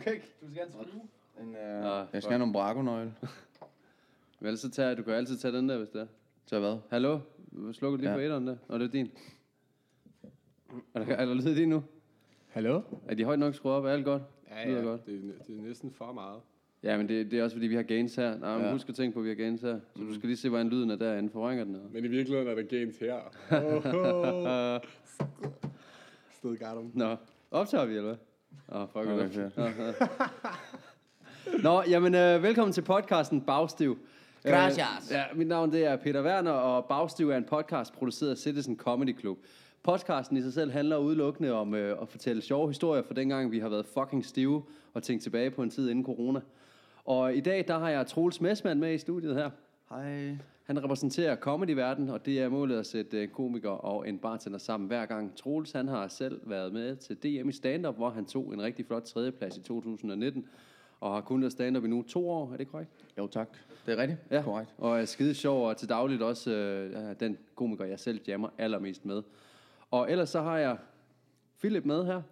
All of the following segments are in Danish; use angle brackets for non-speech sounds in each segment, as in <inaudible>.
kan ikke... Du skal gerne skrive. En, øh, Nå, jeg skal fuck. have nogle brakonøgle. <laughs> Vel, så tager, du kan altid tage den der, hvis det er. Så hvad? Hallo? Slukker du lige Ja. for etteren der? Nå, det er din. Er der, er der lyd i din nu? Hallo? Er de højt nok skruet op? Er alt godt? Ja, Lyder ja. godt. Det, er, det er næsten for meget. Ja, men det, det er også fordi, vi har gains her. Nej, men Ja. husk at tænke på, at vi har gains her. Så du skal lige se, hvordan lyden er derinde. Forringer den her. Men i virkeligheden er der gains her. Oh, oh. Sted. Nå, optager vi, eller hvad? Åh, oh, fuck Nå, it. ja. <laughs> Nå, jamen, øh, velkommen til podcasten Bagstiv. Gracias. Øh, ja, mit navn det er Peter Werner, og Bagstiv er en podcast produceret af Citizen Comedy Club. Podcasten i sig selv handler udelukkende om øh, at fortælle sjove historier fra dengang, vi har været fucking stive og tænkt tilbage på en tid inden corona. Og i dag, der har jeg Troels Messmann med i studiet her. Hej. Han repræsenterer comedy-verden, og det er målet at sætte en komiker og en bartender sammen hver gang. Troels, han har selv været med til DM i stand-up, hvor han tog en rigtig flot tredjeplads i 2019, og har kun lavet stand-up i nu to år, er det korrekt? Jo, tak. Det er rigtigt. Ja, Korrekt. og er skide sjov, og til dagligt også øh, den komiker, jeg selv jammer allermest med. Og ellers så har jeg Philip med her,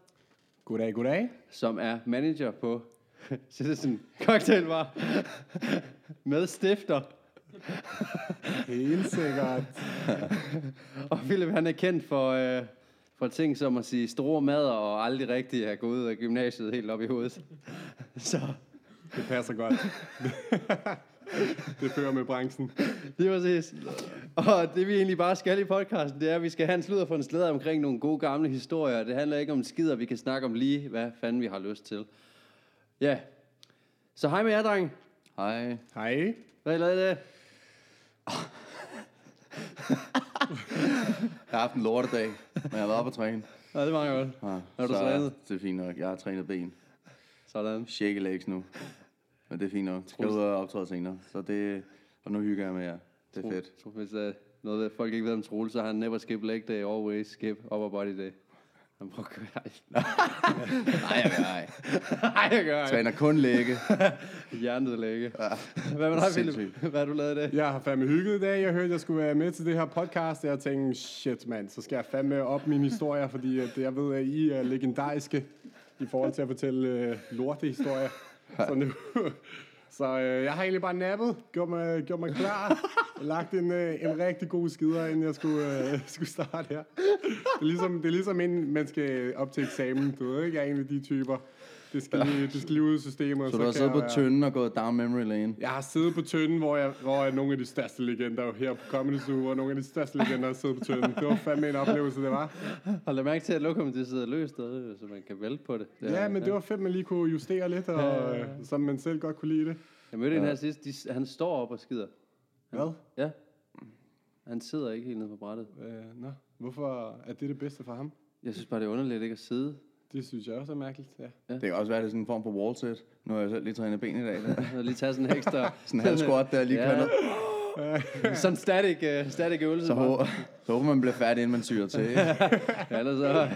Goddag, goddag. som er manager på <laughs> Citizen Cocktail Bar, med stifter. <laughs> Helt sikkert. <laughs> Og Philip, han er kendt for, øh, for ting som at sige store mader og aldrig rigtig at gå ud af gymnasiet helt op i hovedet. <laughs> Så Det passer godt. det fører med branchen. det var præcis. Og det vi egentlig bare skal i podcasten, det er, at vi skal have en sludder for en slæder omkring nogle gode gamle historier. Det handler ikke om skider, vi kan snakke om lige, hvad fanden vi har lyst til. Ja. Så hej med jer, dreng. Hej. Hej. Hvad er dag? Jeg har haft en lortedag, men jeg har været på træne. Ja, det er meget godt. Ja, Har du så trænet? Det er fint nok. Jeg har trænet ben. Sådan. Shake legs nu. Men det er fint nok. Skal ud og optræde senere. Så det... Og nu hygger jeg med jer. Det er fedt. Hvis uh, noget folk ikke ved om Troels, så har han never skip leg day, always skip upper body day. Han prøver at køre. <laughs> Nej, jeg gør ej. Nej, jeg gør ikke. Træner kun lægge. <laughs> Hjernet lægge. Hvad med dig, Philip? Hvad har du lavet i dag? Jeg har fandme hygget i dag. Jeg hørte, jeg skulle være med til det her podcast, og jeg tænkte, shit mand, så skal jeg fandme op mine historier, fordi at jeg ved, at I er legendariske i forhold til at fortælle øh, lortehistorier. Så nu... Så øh, jeg har egentlig bare nappet, gjort mig, gjort mig klar, <laughs> lagt en, øh, en rigtig god skider, inden jeg skulle, øh, <laughs> skulle starte her. Det er, ligesom, det er ligesom, inden man skal op til eksamen, du ved ikke, jeg er en af de typer. Det skal lige, det skal lige ud i systemet. og Så du har siddet på være- tynden og gået down memory lane. jeg har siddet på tønden, hvor, jeg, hvor jeg, nogle af de største legender her på Comedy Zoo, hvor nogle af de største legender har siddet på tønden. Det var fandme en oplevelse, det var. Har du mærke til, at lokum det sidder løst så man kan vælte på det? det Ja, men det var fedt, man lige kunne justere lidt, og, øh, som man selv godt kunne lide det. Jeg mødte en her sidst, de, han står op og skider. Hvad? Ja. Han sidder ikke helt nede på brættet. Øh, nå, hvorfor er det det bedste for ham? Jeg synes bare, det er underligt ikke at sidde. Det synes jeg også er mærkeligt, ja. Det kan også være, det er sådan en form for wall sit. Nu har jeg selv lige trænet ben i dag. <laughs> Der. Lige tage sådan en ekstra... <laughs> Sådan en halv squat der lige Ja. kører ned. <laughs> sådan static, uh, static øvelse. Så, bare. håber, så håber man bliver færdig, inden man syrer til. Ja, ellers så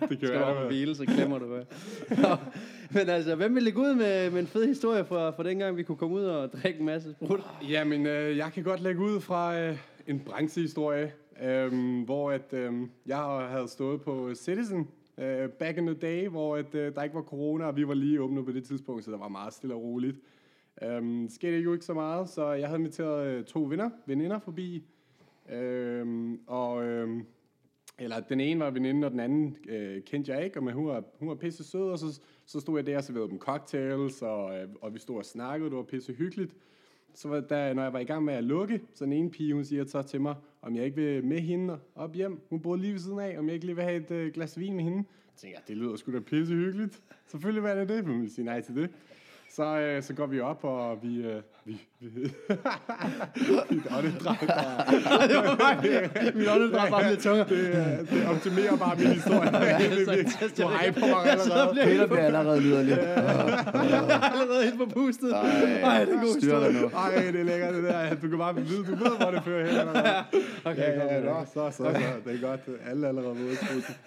Det kan skal være. hvile, så klemmer du. Nå, Men altså, hvem vil lægge ud med, med en fed historie fra, fra dengang, vi kunne komme ud og drikke en masse sprut? Jamen, øh, jeg kan godt lægge ud fra øh, en branchehistorie, øh, hvor at, øh, jeg havde stået på Citizen Uh, back in the day, hvor at, uh, der ikke var corona, og vi var lige åbne på det tidspunkt, så der var meget stille og roligt. Um, skete jo ikke så meget, så jeg havde inviteret uh, to venner, veninder forbi, Um, og... um, eller den ene var veninde, og den anden uh, kendte jeg ikke, og men hun var, hun var pisse sød, og så, så stod jeg der og serverede dem cocktails, og, og vi stod og snakkede, det var pisse hyggeligt. Så var der, når jeg var i gang med at lukke, så den ene pige, hun siger så til mig, om jeg ikke vil med hende op hjem. Hun boede lige ved siden af, om jeg ikke lige vil have et øh, glas vin med hende. Så tænkte jeg, det lyder sgu da pisse hyggeligt. Selvfølgelig var det det, men vil sige nej til det. Så, øh, så går vi op, og vi... Øh, vi, vi <laughs> mit åndedræt er... <laughs> Min åndedræt bare bliver tungere. Det, øh, det optimerer bare min historie. <laughs> det er du hyper mig allerede. Peter bliver allerede. Jeg er allerede helt på pustet. Ej, det er god nu. Ej, det er lækkert det der. Du kan bare vide, du ved, hvor det fører hen. Okay, Ja, kom ja, det. så, så, så. Det er godt. Alle er allerede ved.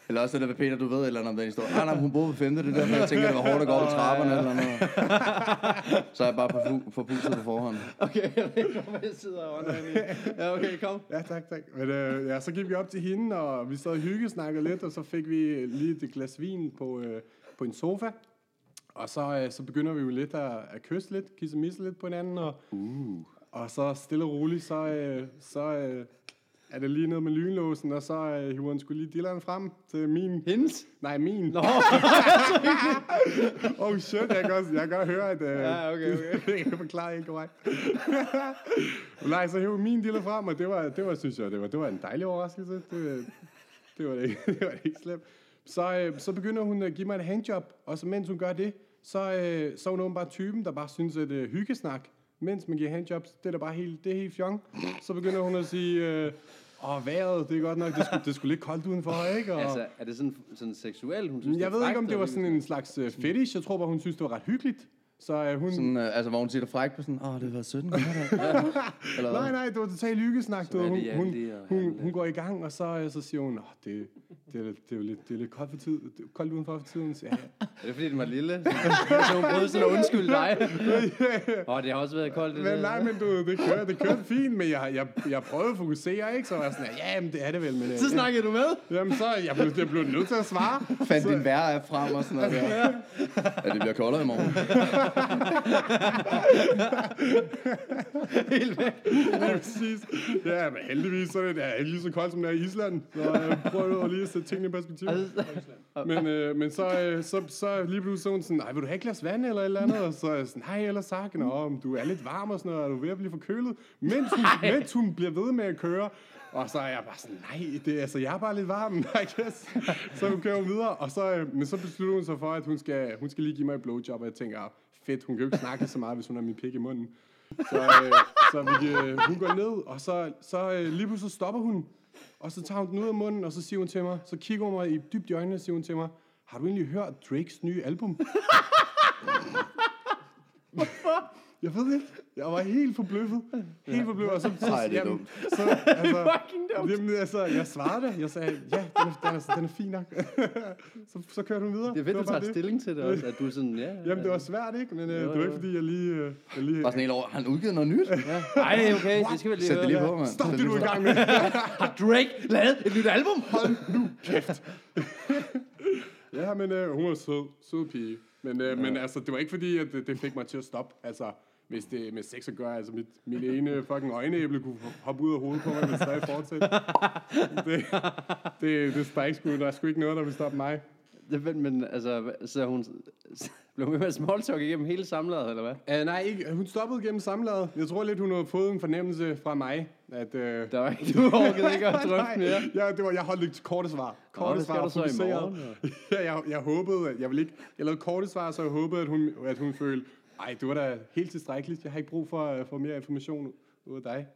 Eller også det der med Peter, du ved et eller andet om den historie. Ah, nej, hun boede på femte, det der, men jeg tænker, det var hårdt at gå op ad trapperne eller noget. <laughs> Så er jeg bare på, fu- på puset på forhånd. Okay, jeg ved ikke, hvor jeg sidder og ånder ind i. Ja, okay, kom. Ja, tak, tak. Men, øh, ja, så gik vi op til hende, og vi sad og hyggesnakkede lidt, og så fik vi lige et glas vin på, øh, på en sofa. Og så, øh, så begynder vi jo lidt at, at kysse lidt, kisse misse lidt på hinanden. Og, uh. og så stille og roligt, så, øh, så øh, er det lige ned med lynlåsen, og så øh, hiver han skulle lige dilleren frem til min... Hendes? Nej, min. Nå, <laughs> Oh shit, jeg kan, også, jeg kan godt høre, at... Uh, Ja, okay, okay. <laughs> jeg forklarer ikke korrekt. <laughs> Nej, så hævde min diller frem, og det var, det var, synes jeg, det var, det var en dejlig overraskelse. Det, det var det ikke, det var ikke slemt. Så, øh, så begynder hun at give mig et handjob, og så mens hun gør det, så, øh, så er hun åbenbart typen, der bare synes, at øh, hyggesnak, mens man giver handjobs, det er da bare helt, det er helt fjong. Så begynder hun at sige, øh, åh, vejret, det er godt nok, det skulle, det skulle lidt koldt udenfor, ikke? Og, altså, er det sådan, sådan seksuelt, hun synes, jeg ved ikke, om det var sådan en slags øh, fetish. Jeg tror bare, hun synes, det var ret hyggeligt. Så øh, hun... Sådan, øh, altså, hvor hun siger det frækt på sådan, åh, det var 17 grader. Eller? Nej, nej, det var totalt hyggesnak. Du, hun, hun, hun, hun går i gang, og så, øh, så siger hun, Åh, det, det, er, det, er jo lidt, det er lidt koldt, for tid, det er koldt udenfor for tiden. Så, ja, Er det fordi, den var lille? Så hun prøvede sådan at undskylde dig. <laughs> Åh, oh, det har også været koldt. Det men der. nej, men du, det kørte, det kørte fint, men jeg, jeg, jeg prøvede at fokusere, ikke? Så var jeg sådan, ja, men det er det vel. Men, øh, Så snakkede du med? Jamen, så jeg blev, jeg blev nødt til at svare. Fandt din vejr frem og sådan noget der. <laughs> Ja, det bliver koldere i morgen. <laughs> <laughs> Ja, præcis. Ja, men heldigvis så er det, det er lige så koldt, som det er i Island. Så jeg prøver lige at sætte tingene i perspektiv. Altså, Men, øh, men så, øh, så, så lige pludselig så hun sådan, nej, vil du have et glas vand eller et eller andet? Og så er jeg sådan, nej, eller sagt, Nå, om du er lidt varm og sådan noget, er du ved at blive forkølet? Mens hun, mens hun bliver ved med at køre, og så er jeg bare sådan, nej, det, er- altså, jeg er bare lidt varm, <laughs> I guess. Så hun kører videre, og så, øh, men så beslutter hun sig for, at hun skal, hun skal lige give mig et blowjob, og jeg tænker, "Ah, fedt, hun kan jo ikke snakke så meget, hvis hun har min pik i munden. Så, øh, så vi, øh, hun går ned, og så, så øh, lige pludselig stopper hun, og så tager hun den ud af munden, og så siger hun til mig, så kigger hun mig i dybt i øjnene, og siger hun til mig, har du egentlig hørt Drakes nye album? <laughs> Jeg ved ikke. Jeg var helt forbløffet. Helt forbløffet. Og så, så, Ej, det er jamen, dumt. Så, altså, <laughs> Fucking dumt. Jamen, altså, jeg svarede det. Jeg sagde, ja, den er, den er, den er fin nok. <laughs> så, så kørte hun videre. Det er fedt, var du tager stilling til det også, at du sådan, ja. <laughs> Jamen, det var svært, ikke? Men øh, Jo, det var jo. ikke, fordi jeg lige... Øh, jeg lige Bare sådan helt over, han udgivet noget nyt? Nej, okay, det skal vi lige Sæt det lige på, mand. Stop det, du er i gang med. Har Drake lavet et nyt album? Hold nu kæft. ja, men øh, hun var sød. Sød pige. Men, øh, men altså, det var ikke fordi, at det, det fik mig til at stoppe. Altså, hvis det med sex at gøre, altså mit, mit ene fucking øjenæble kunne hoppe ud af hovedet på mig, hvis der fortsætte. det, det, det er ikke sgu, der er sgu ikke noget, der vil stoppe mig. Det, men, men altså, så hun <laughs> blev hun ved med at small talk igennem hele samlejet, eller hvad? Uh, nej, ikke, hun stoppede gennem samlaget. Jeg tror lidt, hun har fået en fornemmelse fra mig, at... Uh, Der var ikke, <laughs> du orkede ikke at drøfte mere. Ja, det var, jeg holdt et korte svar. Korte hvad skal du så i morgen, <laughs> ja, jeg, jeg håbede, at jeg ville ikke... Jeg lavede korte svar, så jeg håbede, at hun, at hun følte, ej, det var da helt tilstrækkeligt. Jeg har ikke brug for, uh, for mere information ud af dig.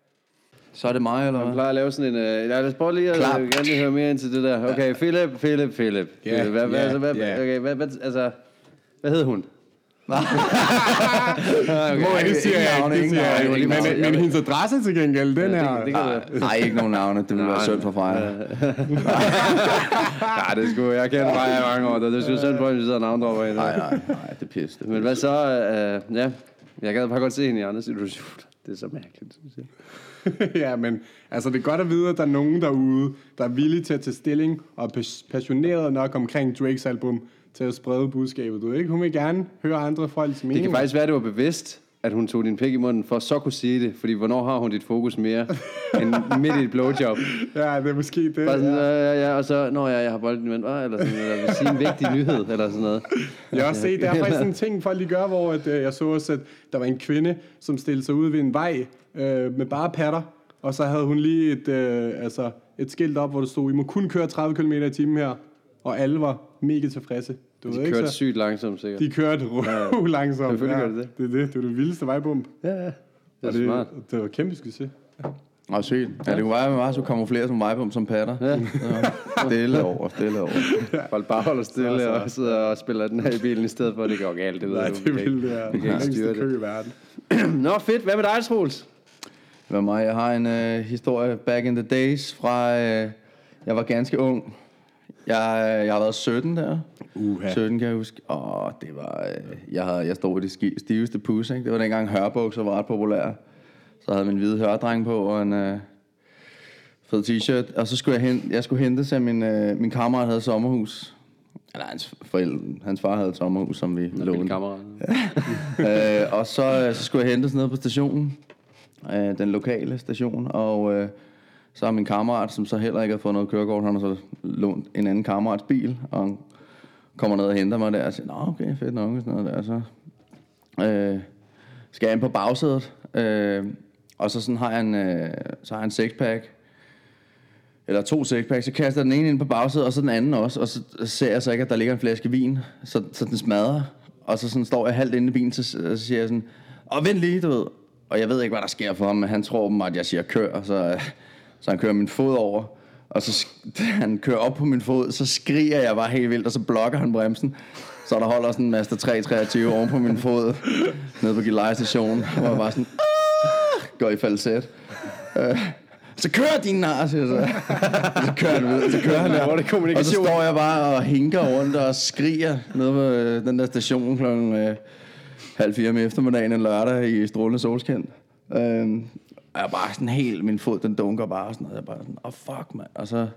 Så er det mig, eller hvad? plejer at lave sådan en... Øh, lad os prøve lige at Klap. øh, gerne lige høre mere ind til det der. Okay, Philip, Philip, Philip. Ja, Philip. Hvad, hvad, ja, altså, hvad, ja. okay, hvad, hvad, altså, hvad hed hun? Okay. <laughs> Må jeg, det siger jeg ikke, det siger jeg Men, men hendes adresse til gengæld, den Ja, det, det kan være. Nej, ikke nogen navne. Det ville være synd for Freja. <laughs> Ja, det skulle jeg kender bare i mange år. Det er sgu synd for, at vi sidder navndropper hende. Nej, nej, nej, det er pis. Det er Men hvad så? Øh, ja, jeg gad bare godt se hende i andre situationer. Det er så mærkeligt, synes jeg. <laughs> ja, men altså, det er godt at vide, at der er nogen derude, der er villige til at tage stilling og er pas- passioneret nok omkring Drakes album til at sprede budskabet. Du ikke? Hun vil gerne høre andre folks Det meninger. kan faktisk være, at det var bevidst, at hun tog din pik i munden, for så kunne sige det. Fordi hvornår har hun dit fokus mere <laughs> end midt i et blowjob? Ja, det er måske det. Bare sådan, ja. ja. Ja, ja, og så, når jeg, jeg har bolden i munden, eller sådan, eller vil sige en vigtig nyhed, eller sådan noget. Jeg har også set, der er faktisk en ting, folk de gør, hvor at, øh, jeg så også, at der var en kvinde, som stillede sig ud ved en vej øh, med bare patter, og så havde hun lige et, øh, altså, et skilt op, hvor der stod, I må kun køre 30 km i timen her, og alle var mega tilfredse. Du ved De ikke, kørte så? sygt langsomt, sikkert. De kørte røv langsomt. Selvfølgelig gør de det. Det er det. Det er det vildeste vejbump. Ja, ja. Det er det, smart. det var kæmpe succes. Og sygt. Ja, det kunne være, at man bare skulle kamuflere som vejbom som patter. Ja. Ja. Stille over, stille over. Folk bare holder stille Så, så. og sidder og spiller den her i bilen, i stedet for, at det går galt. Det ved Nej, du. det Vi kan ville være vi den ikke længste det. kø i verden. <clears throat> Nå, fedt. Hvad med dig, Troels? Hvad med mig? Jeg har en øh, historie back in the days fra, øh, jeg var ganske ung. Jeg, jeg har været 17 der. Uha. 17 kan jeg huske. Og det var, øh, jeg, havde, jeg stod i det ski, stiveste pus, ikke? Det var dengang hørbukser var ret populære. Så havde min hvide hørdreng på og en øh, fed t-shirt. Og så skulle jeg, hen, jeg skulle hente, så min, øh, min kammerat havde sommerhus. Eller hans, forældre, hans far havde et sommerhus, som vi Min lånte. kammerat. <laughs> øh, og så, så skulle jeg hentes ned på stationen, øh, den lokale station, og øh, så har min kammerat, som så heller ikke har fået noget kørekort, han har så lånt en anden kammerats bil, og han kommer ned og henter mig der, og siger, Nå, okay, fedt nok, og sådan noget der, så øh, skal jeg ind på bagsædet, øh, og så sådan har jeg en, øh, så har jeg en sexpack, eller to sixpacks, så kaster jeg den ene ind på bagsædet, og så den anden også, og så ser jeg så ikke, at der ligger en flaske vin, så, så den smadrer, og så sådan står jeg halvt inde i bilen, så, så siger jeg sådan, og vent lige, du ved, og jeg ved ikke, hvad der sker for ham, men han tror åbenbart, at jeg siger kør, så, øh, så han kører min fod over, og så <laughs> han kører op på min fod, så skriger jeg bare helt vildt, og så blokker han bremsen, så der holder sådan en Mazda 323 oven på min fod, nede på Gilleleje station, hvor jeg bare sådan, går i falset. Øh, så kører din nar, siger så. så kører han ud, så kører han der. Er? Og så står jeg bare og hinker rundt og skriger nede på øh, den der station klokken øh, halv fire om eftermiddagen en lørdag i strålende solskin. Øh, og jeg bare sådan helt, min fod den dunker bare sådan noget. Jeg bare sådan, åh oh, fuck mand. Og så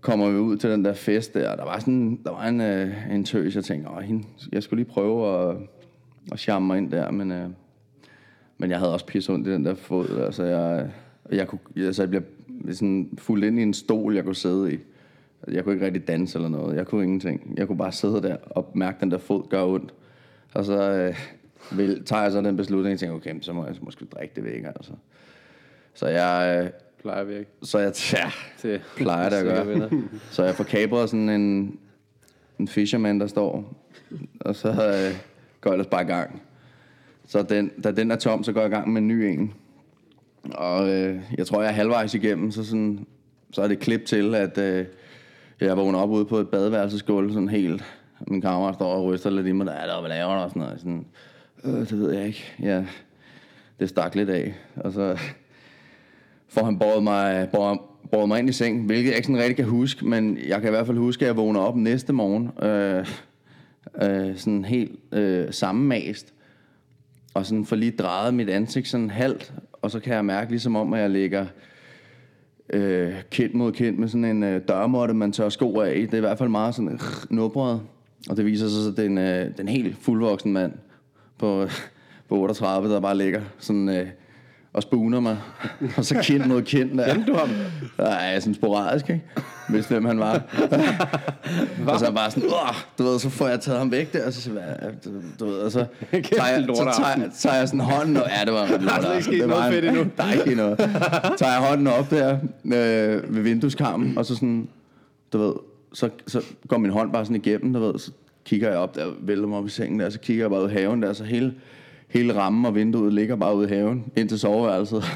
kommer vi ud til den der fest der, og der var sådan, der var en, øh, en tøs, jeg tænkte, åh, hende, jeg skulle lige prøve at, at charme mig ind der, men, øh, men jeg havde også pisse ondt i den der fod, der, så jeg, jeg kunne, altså jeg blev sådan fuldt ind i en stol, jeg kunne sidde i. Jeg kunne ikke rigtig danse eller noget, jeg kunne ingenting. Jeg kunne bare sidde der og mærke, at den der fod gør ondt. Og så øh, vil, tager jeg så den beslutning, og tænker, okay, så må jeg måske drikke det væk, altså. Så jeg, øh, Plejer vi ikke. så jeg, ja, Til plejer det at gøre. Så jeg får kabret sådan en, en fisherman, der står, og så øh, går jeg ellers bare i gang. Så den, da den er tom, så går jeg i gang med en ny en. Og øh, jeg tror, jeg er halvvejs igennem, så, sådan, så er det klip til, at øh, jeg vågner op ude på et badeværelsesgulv, sådan helt. Min kammerat står og ryster lidt i mig, der er der, hvad laver du? Og sådan noget. Sådan, øh, det ved jeg ikke. Ja, det stak lidt af. Og så får han båret mig, båret, båret mig ind i seng, hvilket jeg ikke sådan rigtig kan huske, men jeg kan i hvert fald huske, at jeg vågner op næste morgen, øh, øh, sådan helt øh, sammenmast, og sådan får lige drejet mit ansigt sådan halvt, og så kan jeg mærke ligesom om, at jeg ligger øh, kind mod kind med sådan en øh, dørmåtte, man tør sko af. Det er i hvert fald meget sådan øh, nubret, og det viser sig så, at det er en, øh, den helt fuldvoksen mand på, på 38, der bare ligger sådan... Øh, og spuner mig, og så kind mod kind der. Kendte du ham? Nej, sådan sporadisk, ikke? Hvis hvem han var. og så bare sådan, Åh! du ved, så får jeg taget ham væk der, og så siger jeg, "Hvad?" du, du ved, og så <laughs> tager jeg, så tager, tager jeg sådan hånden, og ja, det var en Der er ikke det noget fedt endnu. Der er ikke noget. Tager jeg hånden op der øh, ved vindueskarmen, og så sådan, du ved, så, så går min hånd bare sådan igennem, du ved, så kigger jeg op der, vælter mig op i sengen der, så kigger jeg bare ud i haven der, så hele, hele rammen og vinduet ligger bare ude i haven, ind til soveværelset. <laughs>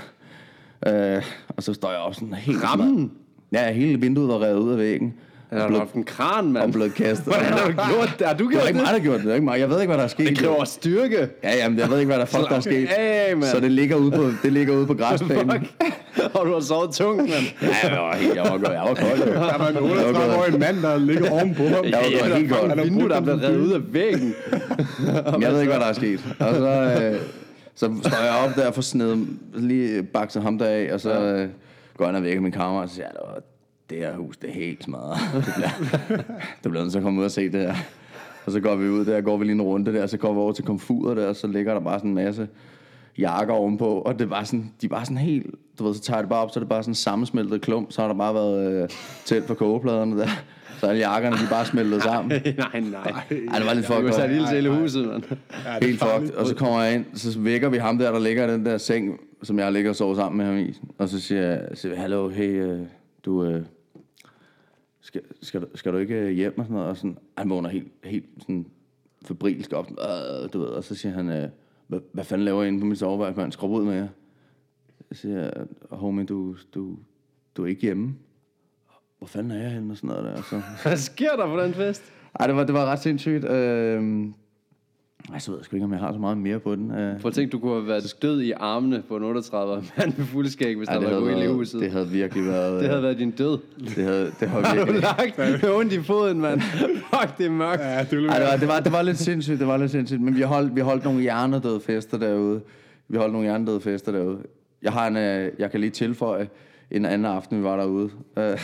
Øh, og så står jeg op sådan helt... Rammen? Ja, hele vinduet var revet ud af væggen. Han har Blevet- haft en kran, Og mand. blevet kastet. Hvordan har du <laughs> gjort det? Har du Det gjort var ikke det? mig, der gjorde det. Det er ikke mig. Jeg ved ikke, hvad der er sket. Det kræver styrke. Ja, jamen, jeg ved ikke, hvad der, fuck, der er sket. af. Så det ligger ude på, det ligger ude på græsplænen. <laughs> Og du har sovet tungt, mand. Ja, jeg var helt, jeg var, godt- jeg var kold. Der var en Jeg var 38-årig godt- mand, der ligger ovenpå ham. Jeg var godt helt godt. et vindue, der er blevet revet ud af væggen. Men <laughs> Jeg ved ikke, hvad der er sket. Og så, øh, så står jeg op der og får sned, lige bakset ham der af, og så øh, går han og vækker min kammerat, og så siger jeg, "Åh, det her hus, det er helt smadret. <laughs> Det bliver, det bliver nødt til at komme ud og se det her. Og så går vi ud der, går vi lige en runde der, så går vi over til komfuret der, og så ligger der bare sådan en masse jakker ovenpå, og det var sådan, de var sådan helt, du ved, så tager jeg det bare op, så er det bare sådan en sammensmeltet klump, så har der bare været øh, tæt på kogepladerne der. Så alle jakkerne, de er bare smeltet sammen. <laughs> nej, nej. Ej, det var lidt Du fucked har sat ild til hele huset, mand. Ja, det er Helt fucked. Og så kommer jeg ind, så vækker vi ham der, der ligger i den der seng, som jeg ligger og sover sammen med ham i. Og så siger jeg, siger, hallo, hey, øh, du, øh, skal, skal, du, skal du ikke øh, hjem og sådan noget? Og sådan, han vågner helt, helt sådan febrilsk op, øh, du ved, og så siger han, øh, hvad, hvad fanden laver jeg inde på mit soveværelse, man? Skrub ud med jer. Så siger jeg, homie, du, du, du er ikke hjemme. Hvor fanden er jeg henne og sådan noget der? Og så, <laughs> Hvad sker der på den fest? ej, det var, det var ret sindssygt. Øh, jeg så ved jeg sgu ikke, om jeg har så meget mere på den. Øh, Prøv at tænke, du kunne have været død i armene på en 38 mand med fuldskæg, hvis Ej, der var gået i huset. det havde virkelig været... Det havde været din død. Det havde, det havde <laughs> Har du virkelig... lagt med ondt i foden, mand? <laughs> Fuck, det er mørkt. Ja, det Ej, det, var, det, var, det var lidt sindssygt, det var lidt sindssygt. Men vi holdt, vi holdt nogle hjernedøde fester derude. Vi holdt nogle hjernedøde fester derude. Jeg har en, øh, jeg kan lige tilføje en anden aften, vi var derude. Øh,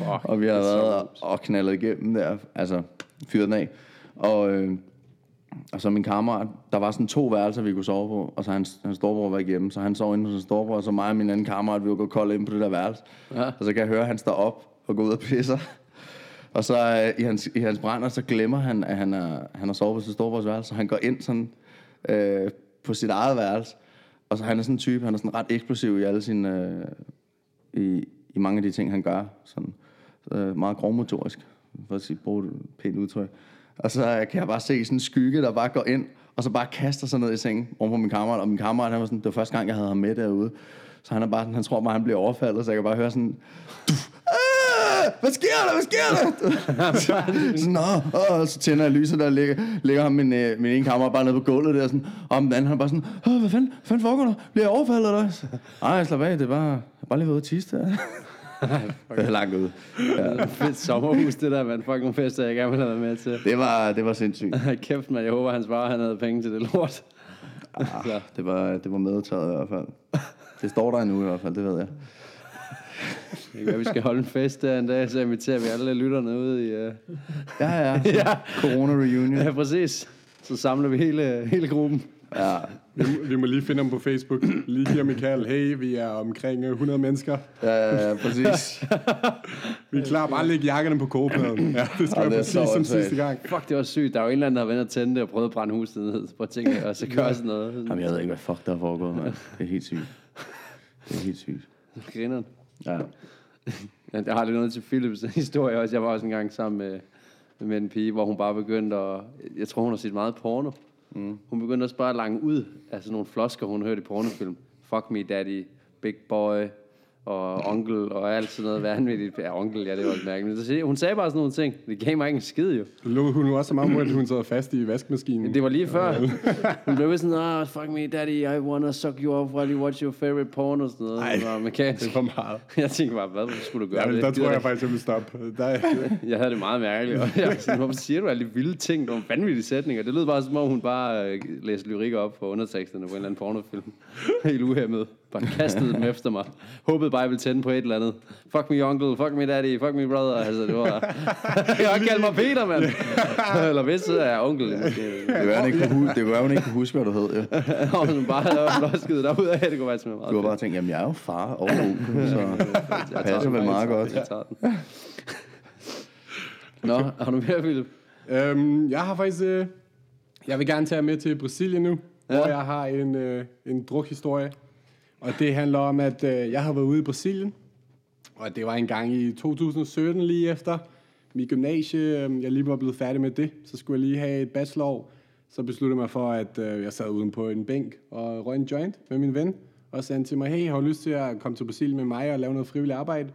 <laughs> og vi har været og knaldet igennem der, altså fyret den af. Og, øh, og så min kammerat, der var sådan to værelser, vi kunne sove på, og så hans, hans storebror var ikke hjemme, så han sov inde hos hans storebror, og så mig og min anden kammerat, vi var gået kold ind på det der værelse. Ja. Og så kan jeg høre, at han står op og går ud og pisser. Og så øh, i, hans, i hans brænder, så glemmer han, at han, er, han har sovet på sin storebrors værelse, så han går ind sådan, øh, på sit eget værelse. Og så han er sådan en type, han er sådan ret eksplosiv i alle sine, øh, i, i mange af de ting, han gør. Sådan, øh, meget grovmotorisk, for at sige, bruge et pænt udtryk. Og så kan jeg bare se sådan en skygge, der bare går ind, og så bare kaster sig ned i sengen oven på min kammerat. Og min kammerat, han var sådan, det var første gang, jeg havde ham med derude. Så han er bare sådan, han tror bare, han bliver overfaldet, så jeg kan bare høre sådan, "Ah, hvad sker der, hvad sker der? <laughs> så, Nå, åh, så tænder jeg lyset, der ligger, ligger ham min, øh, min ene kammerat bare nede på gulvet der, sådan, og den anden, han bare sådan, Åh, hvad fanden, hvad fanden foregår der? Bliver jeg overfaldet eller hvad? Så, Ej, slap af, det er bare, jeg bare lige ude at tisse der. <laughs> det er langt ud. Ja. Fedt sommerhus, det der, man. Fucking fest, jeg gerne ville have været med til. Det var, det var sindssygt. <laughs> Kæft, man. Jeg håber, hans far han havde penge til det lort. Ah, det var, det var medtaget i hvert fald. Det står der endnu i hvert fald, det ved jeg. Det kan være, vi skal holde en fest der en dag, så inviterer vi alle lytterne ud i... Uh... Ja, ja. <laughs> ja. Corona reunion. Ja, præcis. Så samler vi hele, hele gruppen. Ja. Vi, må- vi må lige finde ham på Facebook. Lige her, Michael. Hey, vi er omkring øh, 100 mennesker. Ja, ja, præcis. <laughs> Vi er klar. Bare lægge jakkerne på kogepladen. Ja, det skal Ja, være er præcis som åndssvagt. sidste gang. Fuck, det var sygt. Der er jo en eller anden, der har været og tænde det og prøvet at brænde huset ned. Prøv at tænke, og så gøre sådan noget. Jamen, jeg ved ikke, hvad fuck der er foregået, mand. Det er helt sygt. Det er helt sygt. <laughs> Grineren. Ja. Ja, Jeg har lidt noget til Philips historie også. Jeg var også engang sammen med, med en pige, hvor hun bare begyndte at... Jeg tror, hun har set meget porno. Mm. Hun begyndte også bare at lange ud af sådan nogle flosker, hun hørte i pornofilm. Fuck me daddy, big boy, og onkel, og alt sådan noget vanvittigt. Ja, onkel, ja, det var mærkeligt. Men så Hun sagde bare sådan nogle ting. Det gav mig ikke en skid, jo. Lå hun også så meget på, at hun sad fast i vaskemaskinen. Det var lige før. Hun blev sådan, ah, fuck me daddy, I wanna suck you off while you watch your favorite porn, og sådan noget. Ej, Hun var mekanisk. Det var meget. <laughs> Jeg tænkte bare, hvad skulle du gøre? Ja, men det? der Gider tror jeg faktisk, jeg vil stoppe. Der, <laughs> Jeg havde det meget mærkeligt. Og jeg var sådan, hvorfor siger du alle de vilde ting? Nogle vanvittige sætninger. Det lød bare som om, hun bare øh, læste lyrik op på underteksterne på en eller anden pornofilm. <laughs> Helt uhemmet. Bare kastede dem efter mig. Håbede bare, jeg ville tænde på et eller andet. Fuck me uncle, fuck me daddy, fuck me brother. Altså, det var... <laughs> jeg har kaldt mig Peter, mand. <laughs> eller hvis så er jeg onkel. Måske. Det være, hun ikke kunne, hu- det være, hun ikke kunne huske, hvad du hed. Jo. <laughs> Og hun bare havde flosket derud af. Det kunne være sådan meget Du har bare tænkt, jamen jeg er jo far og onkel, så Jeg tager passer vel meget godt. Jeg tager den. Nå, har du mere, Philip? øhm, jeg har faktisk... Øh, jeg vil gerne tage med til Brasilien nu, ja. hvor jeg har en, øh, en drukhistorie. Og det handler om, at øh, jeg har været ude i Brasilien. Og det var en gang i 2017 lige efter mit gymnasie. Øh, jeg lige var blevet færdig med det. Så skulle jeg lige have et bachelor. Så besluttede jeg mig for, at øh, jeg sad uden på en bænk og røg en joint med min ven. Og sagde han til mig, hey, har du lyst til at komme til Brasilien med mig og lave noget frivilligt arbejde?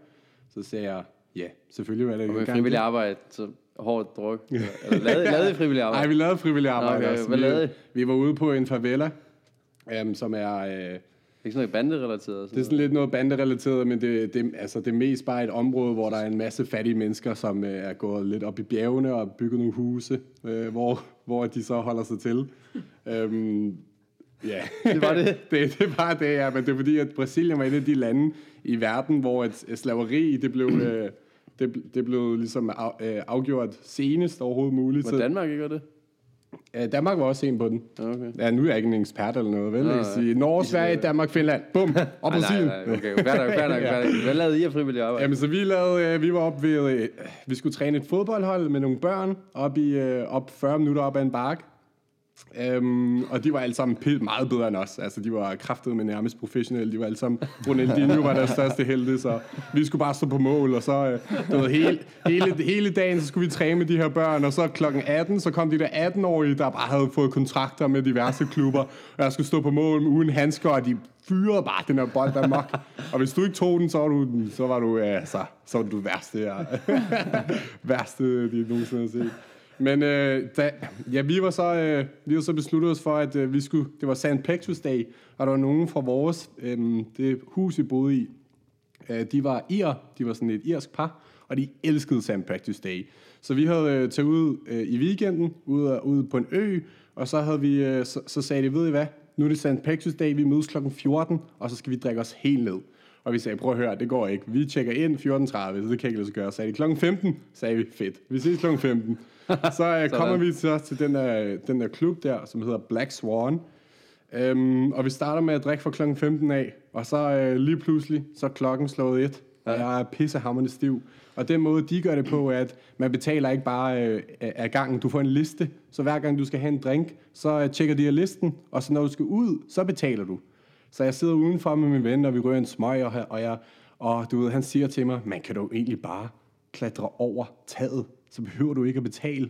Så sagde jeg, ja, selvfølgelig var det. Og med gerne frivillig det." arbejde, så hårdt druk. Eller lavede, <laughs> lavede I frivillig arbejde? Nej, vi lavede frivillig arbejde okay. også. Vi, lavede? Vi var ude på en favela, um, som er... Øh, Ikke sådan noget banderelateret? og det er sådan lidt noget banderelateret, men det, det, altså, det er mest bare et område, hvor der er en masse fattige mennesker, som øh, er gået lidt op i bjergene og bygget nogle huse, øh, hvor, hvor de så holder sig til. Um, ja, <laughs> Det var det? <laughs> det, det var det, ja, men det er fordi, at Brasilien var et af de lande i verden, hvor et, et slaveri, det blev... Øh, det, det blev ligesom af, øh, afgjort senest overhovedet muligt. Var Danmark ikke det? Øh, Danmark var også en på den. Okay. Ja, nu er jeg ikke en ekspert eller noget, vel? Jeg sige, Norge, Sverige, Danmark, Finland. Bum! <laughs> Nej, Brasilien. nej, okay. Fair nok, fair nok, fair nok. Hvad lavede I af frivillig arbejde? Jamen, så vi lavede, øh, vi var op ved, øh, vi skulle træne et fodboldhold med nogle børn op i øh, op 40 minutter op ad en bakke. Øhm, og de var alle sammen pil- meget bedre end os. Altså, de var kraftede med nærmest professionelle. De var alle sammen... Ronaldinho var deres største helte, så vi skulle bare stå på mål. Og så, øh, du ved, hele, hele, hele dagen, så skulle vi træne med de her børn. Og så klokken 18, så kom de der 18-årige, der bare havde fået kontrakter med diverse klubber. Og jeg skulle stå på mål uden handsker, og de fyrede bare den her bold der mok. Og hvis du ikke tog den, så var du, så var du, altså, så, så var du værste, ja. <laughs> værste, de nogensinde har set. Men øh, da, ja, vi var så, øh, vi var så besluttet os for, at øh, vi skulle, det var St. Patrick's Day, og der var nogen fra vores, øh, det hus, vi boede i, øh, de var ir, de var sådan et irsk par, og de elskede St. Patrick's Day. Så vi havde øh, taget ud øh, i weekenden, ude, ude på en ø, og så, havde vi, øh, så, så sagde de, ved I hvad, nu er det St. Patrick's Day, vi mødes klokken 14, og så skal vi drikke os helt ned. Og vi sagde, prøv at høre, det går ikke. Vi tjekker ind 14.30, så det kan ikke lade sig gøre. Sagde de klokken 15, sagde vi, fedt. Vi ses klokken 15. <laughs> så uh, kommer vi så til den der, den der klub der, som hedder Black Swan. Um, og vi starter med at drikke fra klokken 15 af, og så uh, lige pludselig, så er klokken slået et, og jeg er pissehammerende stiv. Og den måde, de gør det på, er, at man betaler ikke bare øh, af gangen. Du får en liste, så hver gang du skal have en drink, så øh, tjekker de af listen, og så når du skal ud, så betaler du. Så jeg sidder udenfor med min ven, og vi rører en smøg, og, og, jeg, og du ved, han siger til mig, man kan du egentlig bare klatre over taget, så behøver du ikke at betale.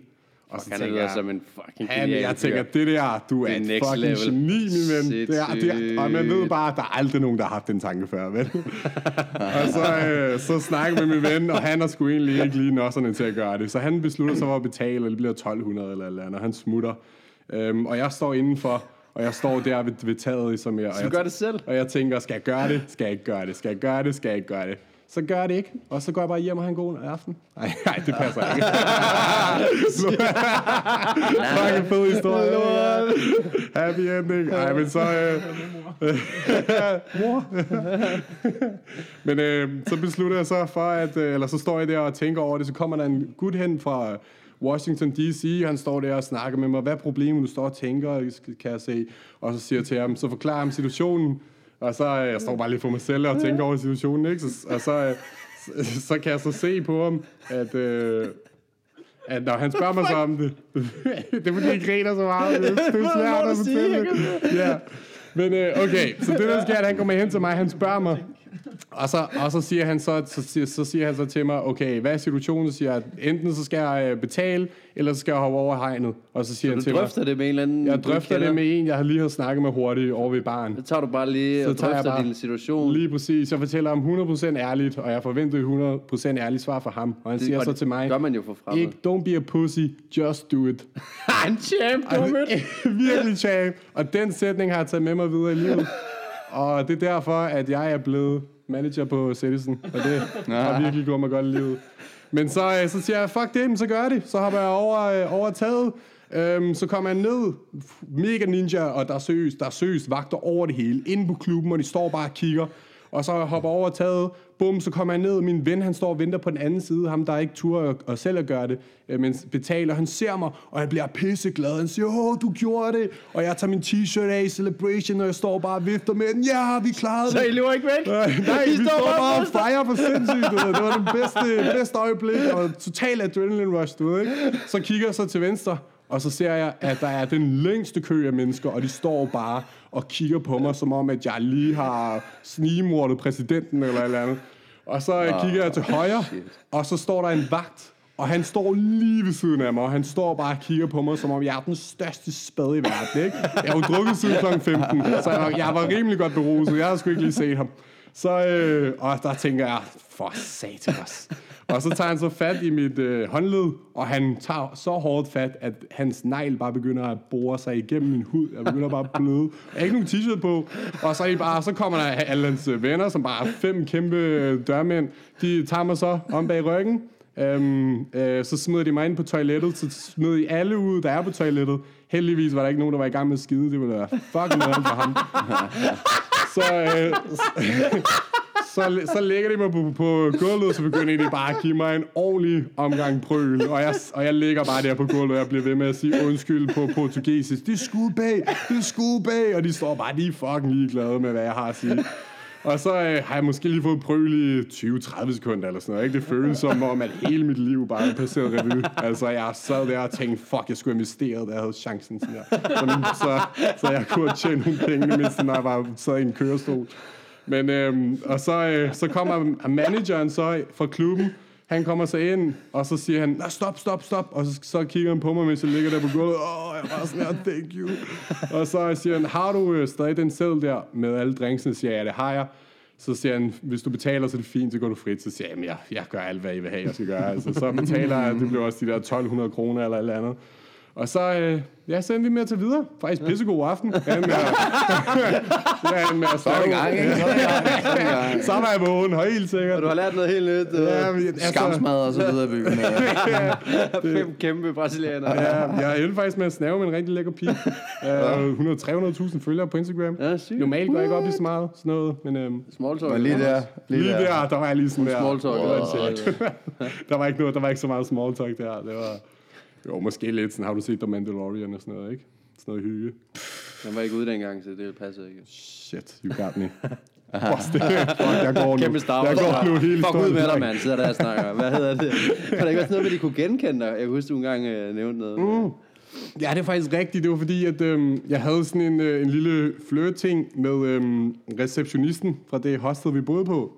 Og så tænker jeg, som en fucking han, jeg tænker, det der, du er et fucking level. geni, min ven. Det er, det er, og man ved bare, at der er aldrig nogen, der har haft den tanke før, vel? <laughs> og så, øh, så snakker med min ven, og han er sgu egentlig ikke lige nosserne til at gøre det. Så han beslutter sig for at betale, og det bliver 1200 eller eller andet, og han smutter. Øhm, og jeg står indenfor, og jeg står der ved, ved taget, som jeg... Så du gør det selv? Og jeg tænker, skal jeg gøre det? Skal jeg ikke gøre det? Skal jeg gøre det? Skal jeg ikke gøre det? Så gør det ikke. Og så går jeg bare hjem og har en god aften. Nej, nej, det passer ikke. <laughs> Fucking fed historie. Happy ending. Nej, men så... Øh, mor. <laughs> men øh, så beslutter jeg så for, at... Øh, eller så står jeg der og tænker over det. Så kommer der en gut hen fra Washington D.C. Han står der og snakker med mig. Hvad er problemet, du står og tænker, kan jeg se? Og så siger jeg til ham, så forklarer ham situationen. Og så øh, jeg står bare lige for mig selv og tænker over situationen, ikke? Så, og så, øh, så, så kan jeg så se på ham, at, øh, at når han spørger mig så om det, <laughs> det er fordi, jeg griner så meget. Det, det er svært at fortælle. Ja. Men øh, okay, så det der sker, at han kommer hen til mig, han spørger mig, og så, og så siger han så, så, siger, så siger han så til mig, okay, hvad er situationen? Så siger jeg, enten så skal jeg øh, betale, eller så skal jeg hoppe over hegnet. Og så siger så han til drøfter mig, det med en eller anden... Jeg drøfter det med en, jeg har lige har snakket med hurtigt over ved baren. Så tager du bare lige så og drøfter bare, din situation. Lige præcis. Jeg fortæller ham 100% ærligt, og jeg forventer 100% ærligt svar fra ham. Og han det, siger og så til mig, gør man jo for fremmed. Ikke, don't be a pussy, just do it. <laughs> Han champ, altså, Virkelig champ. Og den sætning har jeg taget med mig videre i livet. <laughs> Og det er derfor, at jeg er blevet manager på Citizen, og det <laughs> har virkelig gjort mig godt i livet. Men så, øh, så siger jeg, fuck det, så gør det. Så hopper jeg over, øh, over taget. Øhm, så kommer jeg ned, mega ninja, og der er seriøst, der er seriøst vagter over det hele, inde på klubben, og de står bare og kigger. Og så hopper over taget, bum, så kommer jeg ned, min ven, han står og venter på den anden side, ham der ikke turde og selv at gøre det, øh, men betaler, han ser mig, og jeg bliver pisseglad, han siger, åh, du gjorde det, og jeg tager min t-shirt af, celebration, og jeg står bare og vifter med den, ja, vi klarede det. Så I løber ikke væk? Øh, nej, vi står bare og fejrer for sindssygt, det var det bedste, bedste øjeblik, og total adrenaline rush, du ved, ikke? Så kigger jeg så til venstre, og så ser jeg, at der er den længste kø af mennesker, og de står bare og kigger på mig, som om, at jeg lige har snigemordet præsidenten eller eller andet. Og så oh, kigger jeg til højre, shit. og så står der en vagt, og han står lige ved siden af mig, og han står bare og kigger på mig, som om jeg er den største spade i verden, ikke? Jeg har jo drukket siden kl. 15, så jeg var, jeg var rimelig godt beruset. Jeg har sgu ikke lige set ham. Så, øh, og der tænker jeg, for satan også. Og så tager han så fat i mit øh, håndled, og han tager så hårdt fat, at hans negl bare begynder at bore sig igennem min hud. Jeg begynder bare at bløde. Jeg har ikke nogen t-shirt på. Og så, I bare, så kommer der alle hans øh, venner, som bare er fem kæmpe øh, dørmænd. De tager mig så om bag ryggen. Øhm, øh, så smider de mig ind på toilettet, så smider de alle ud, der er på toilettet. Heldigvis var der ikke nogen, der var i gang med at skide. Det ville være fucking noget for ham. så, øh, så, så lægger de mig på, på gulvet, så begynder de bare at give mig en ordentlig omgang prøl. Og jeg, og jeg ligger bare der på gulvet, og jeg bliver ved med at sige undskyld på portugisisk. Det er skud bag, det er skud bag. Og de står bare, de er fucking ligeglade med, hvad jeg har at sige. Og så øh, har jeg måske lige fået prøvel i 20-30 sekunder eller sådan noget. Ikke? Det føles som om, at hele mit liv bare er passeret revy. Altså, jeg sad der og tænkte, fuck, jeg skulle investere, da jeg havde chancen. Sådan der. Så, så, så jeg kunne tjene nogle penge, mens jeg var sad i en kørestol. Men, øhm, og så, øh, så kommer manageren så fra klubben, han kommer så ind, og så siger han, stop, stop, stop. Og så, så kigger han på mig, mens jeg ligger der på gulvet. Åh, oh, jeg var sådan her, thank you. og så siger han, har du øh, stadig den selv der med alle drinksene? Så siger jeg, ja, det har jeg. Så siger han, hvis du betaler, så er det fint, så går du frit. Så siger jeg, jeg, jeg gør alt, hvad I vil have, jeg skal gøre. Altså, så betaler jeg, det bliver også de der 1200 kroner eller alt andet. Og så, øh, ja, så endte vi med at tage videre. Faktisk pissegod aften. Øh, <laughs> ja, med at Så er vi i gang, ikke? Så er i gang. Så var jeg vågen, helt sikkert. Og du har lært noget helt nyt. øh, Ja, men, altså, Skamsmad og så videre i byen. <laughs> Fem kæmpe brasilianere. Ja, jeg endte faktisk med at snave med en rigtig lækker pige. Uh, hun har 300.000 følgere på Instagram. Ja, sygt. Normalt går jeg ikke op i så meget sådan noget, men øhm, Small talk. Men lige der. lige der, der var jeg lige sådan der. Small talk. Wow. Der var ikke noget, der var ikke så meget small talk der. Det var, jo, måske lidt sådan, har du set The Mandalorian og sådan noget, ikke? Sådan noget hygge. Han var ikke ude dengang, så det passer ikke. Shit, you got me. <laughs> Fuck, det, fuck, jeg går nu. Kæmpe Star Jeg Wars. går nu helt Fuck ud med dig, mand. Sidder der og snakker. Hvad hedder det? Kan der ikke være sådan noget med, de kunne genkende dig? Jeg kan huske, du engang uh, nævnte noget. Mm. Ja, det er faktisk rigtigt. Det var fordi, at øhm, jeg havde sådan en, øh, en lille flirting med øhm, receptionisten fra det hostel, vi boede på.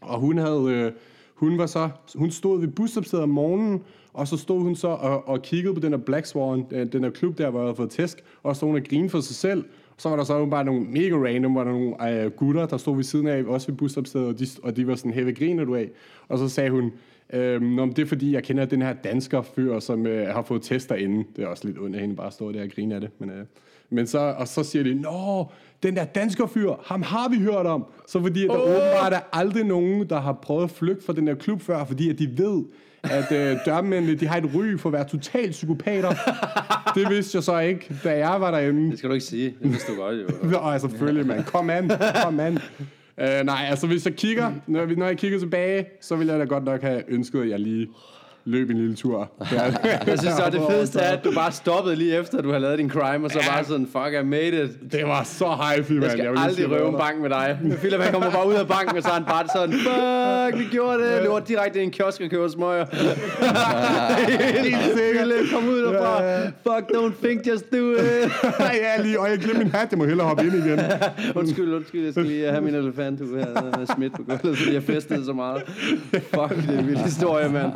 Og hun havde, øh, hun var så, hun stod ved busstopstedet om morgenen, og så stod hun så og, og kiggede på den der Black Swan, øh, den der klub der, hvor jeg havde fået tæsk, og stod hun og grinede for sig selv. Så var der så bare nogle mega random, var der nogle øh, gutter, der stod ved siden af, også ved busstopstedet, og de, og de var sådan, hey, hvad griner du af? Og så sagde hun, Øhm, det er fordi, jeg kender den her dansker fyr, som øh, har fået tester inden. Det er også lidt ondt af hende bare at stå der og grine af det. Men, øh, men så, og så siger de, nå, den der dansker fyr, ham har vi hørt om. Så fordi, at der oh! åbenbart er aldrig nogen, der har prøvet at flygte fra den der klub før, fordi at de ved, at øh, dørmændene, de har et ry for at være totalt psykopater. det vidste jeg så ikke, da jeg var derinde. Det skal du ikke sige. Det vidste du godt, jo. Nå, altså, selvfølgelig, mand. Kom an, kom an. Uh, nej, altså hvis jeg kigger, når, når jeg kigger tilbage, så ville jeg da godt nok have ønsket, at jeg lige løb en lille tur. <laughs> Jeg synes så, det fedeste er, at du bare stoppede lige efter, du har lavet din crime, og så bare sådan, fuck, I made it. Det var så hype, mand. Jeg skal lige aldrig røve en bank med dig. Philip, han kommer bare ud af banken, og så er han bare sådan, fuck, vi gjorde det. Løber direkte i en kiosk og køber smøger. <laughs> Helt sikkert. Kom ud derfra. Ja, ja. Fuck, don't think, just do it. <laughs> ja, lige, og jeg glemte min hat, jeg må hellere hoppe ind igen. Undskyld, undskyld, jeg skal lige have min elefanthue her. Er smidt på gulvet, fordi jeg festede så meget. Fuck, det er en vild historie, mand.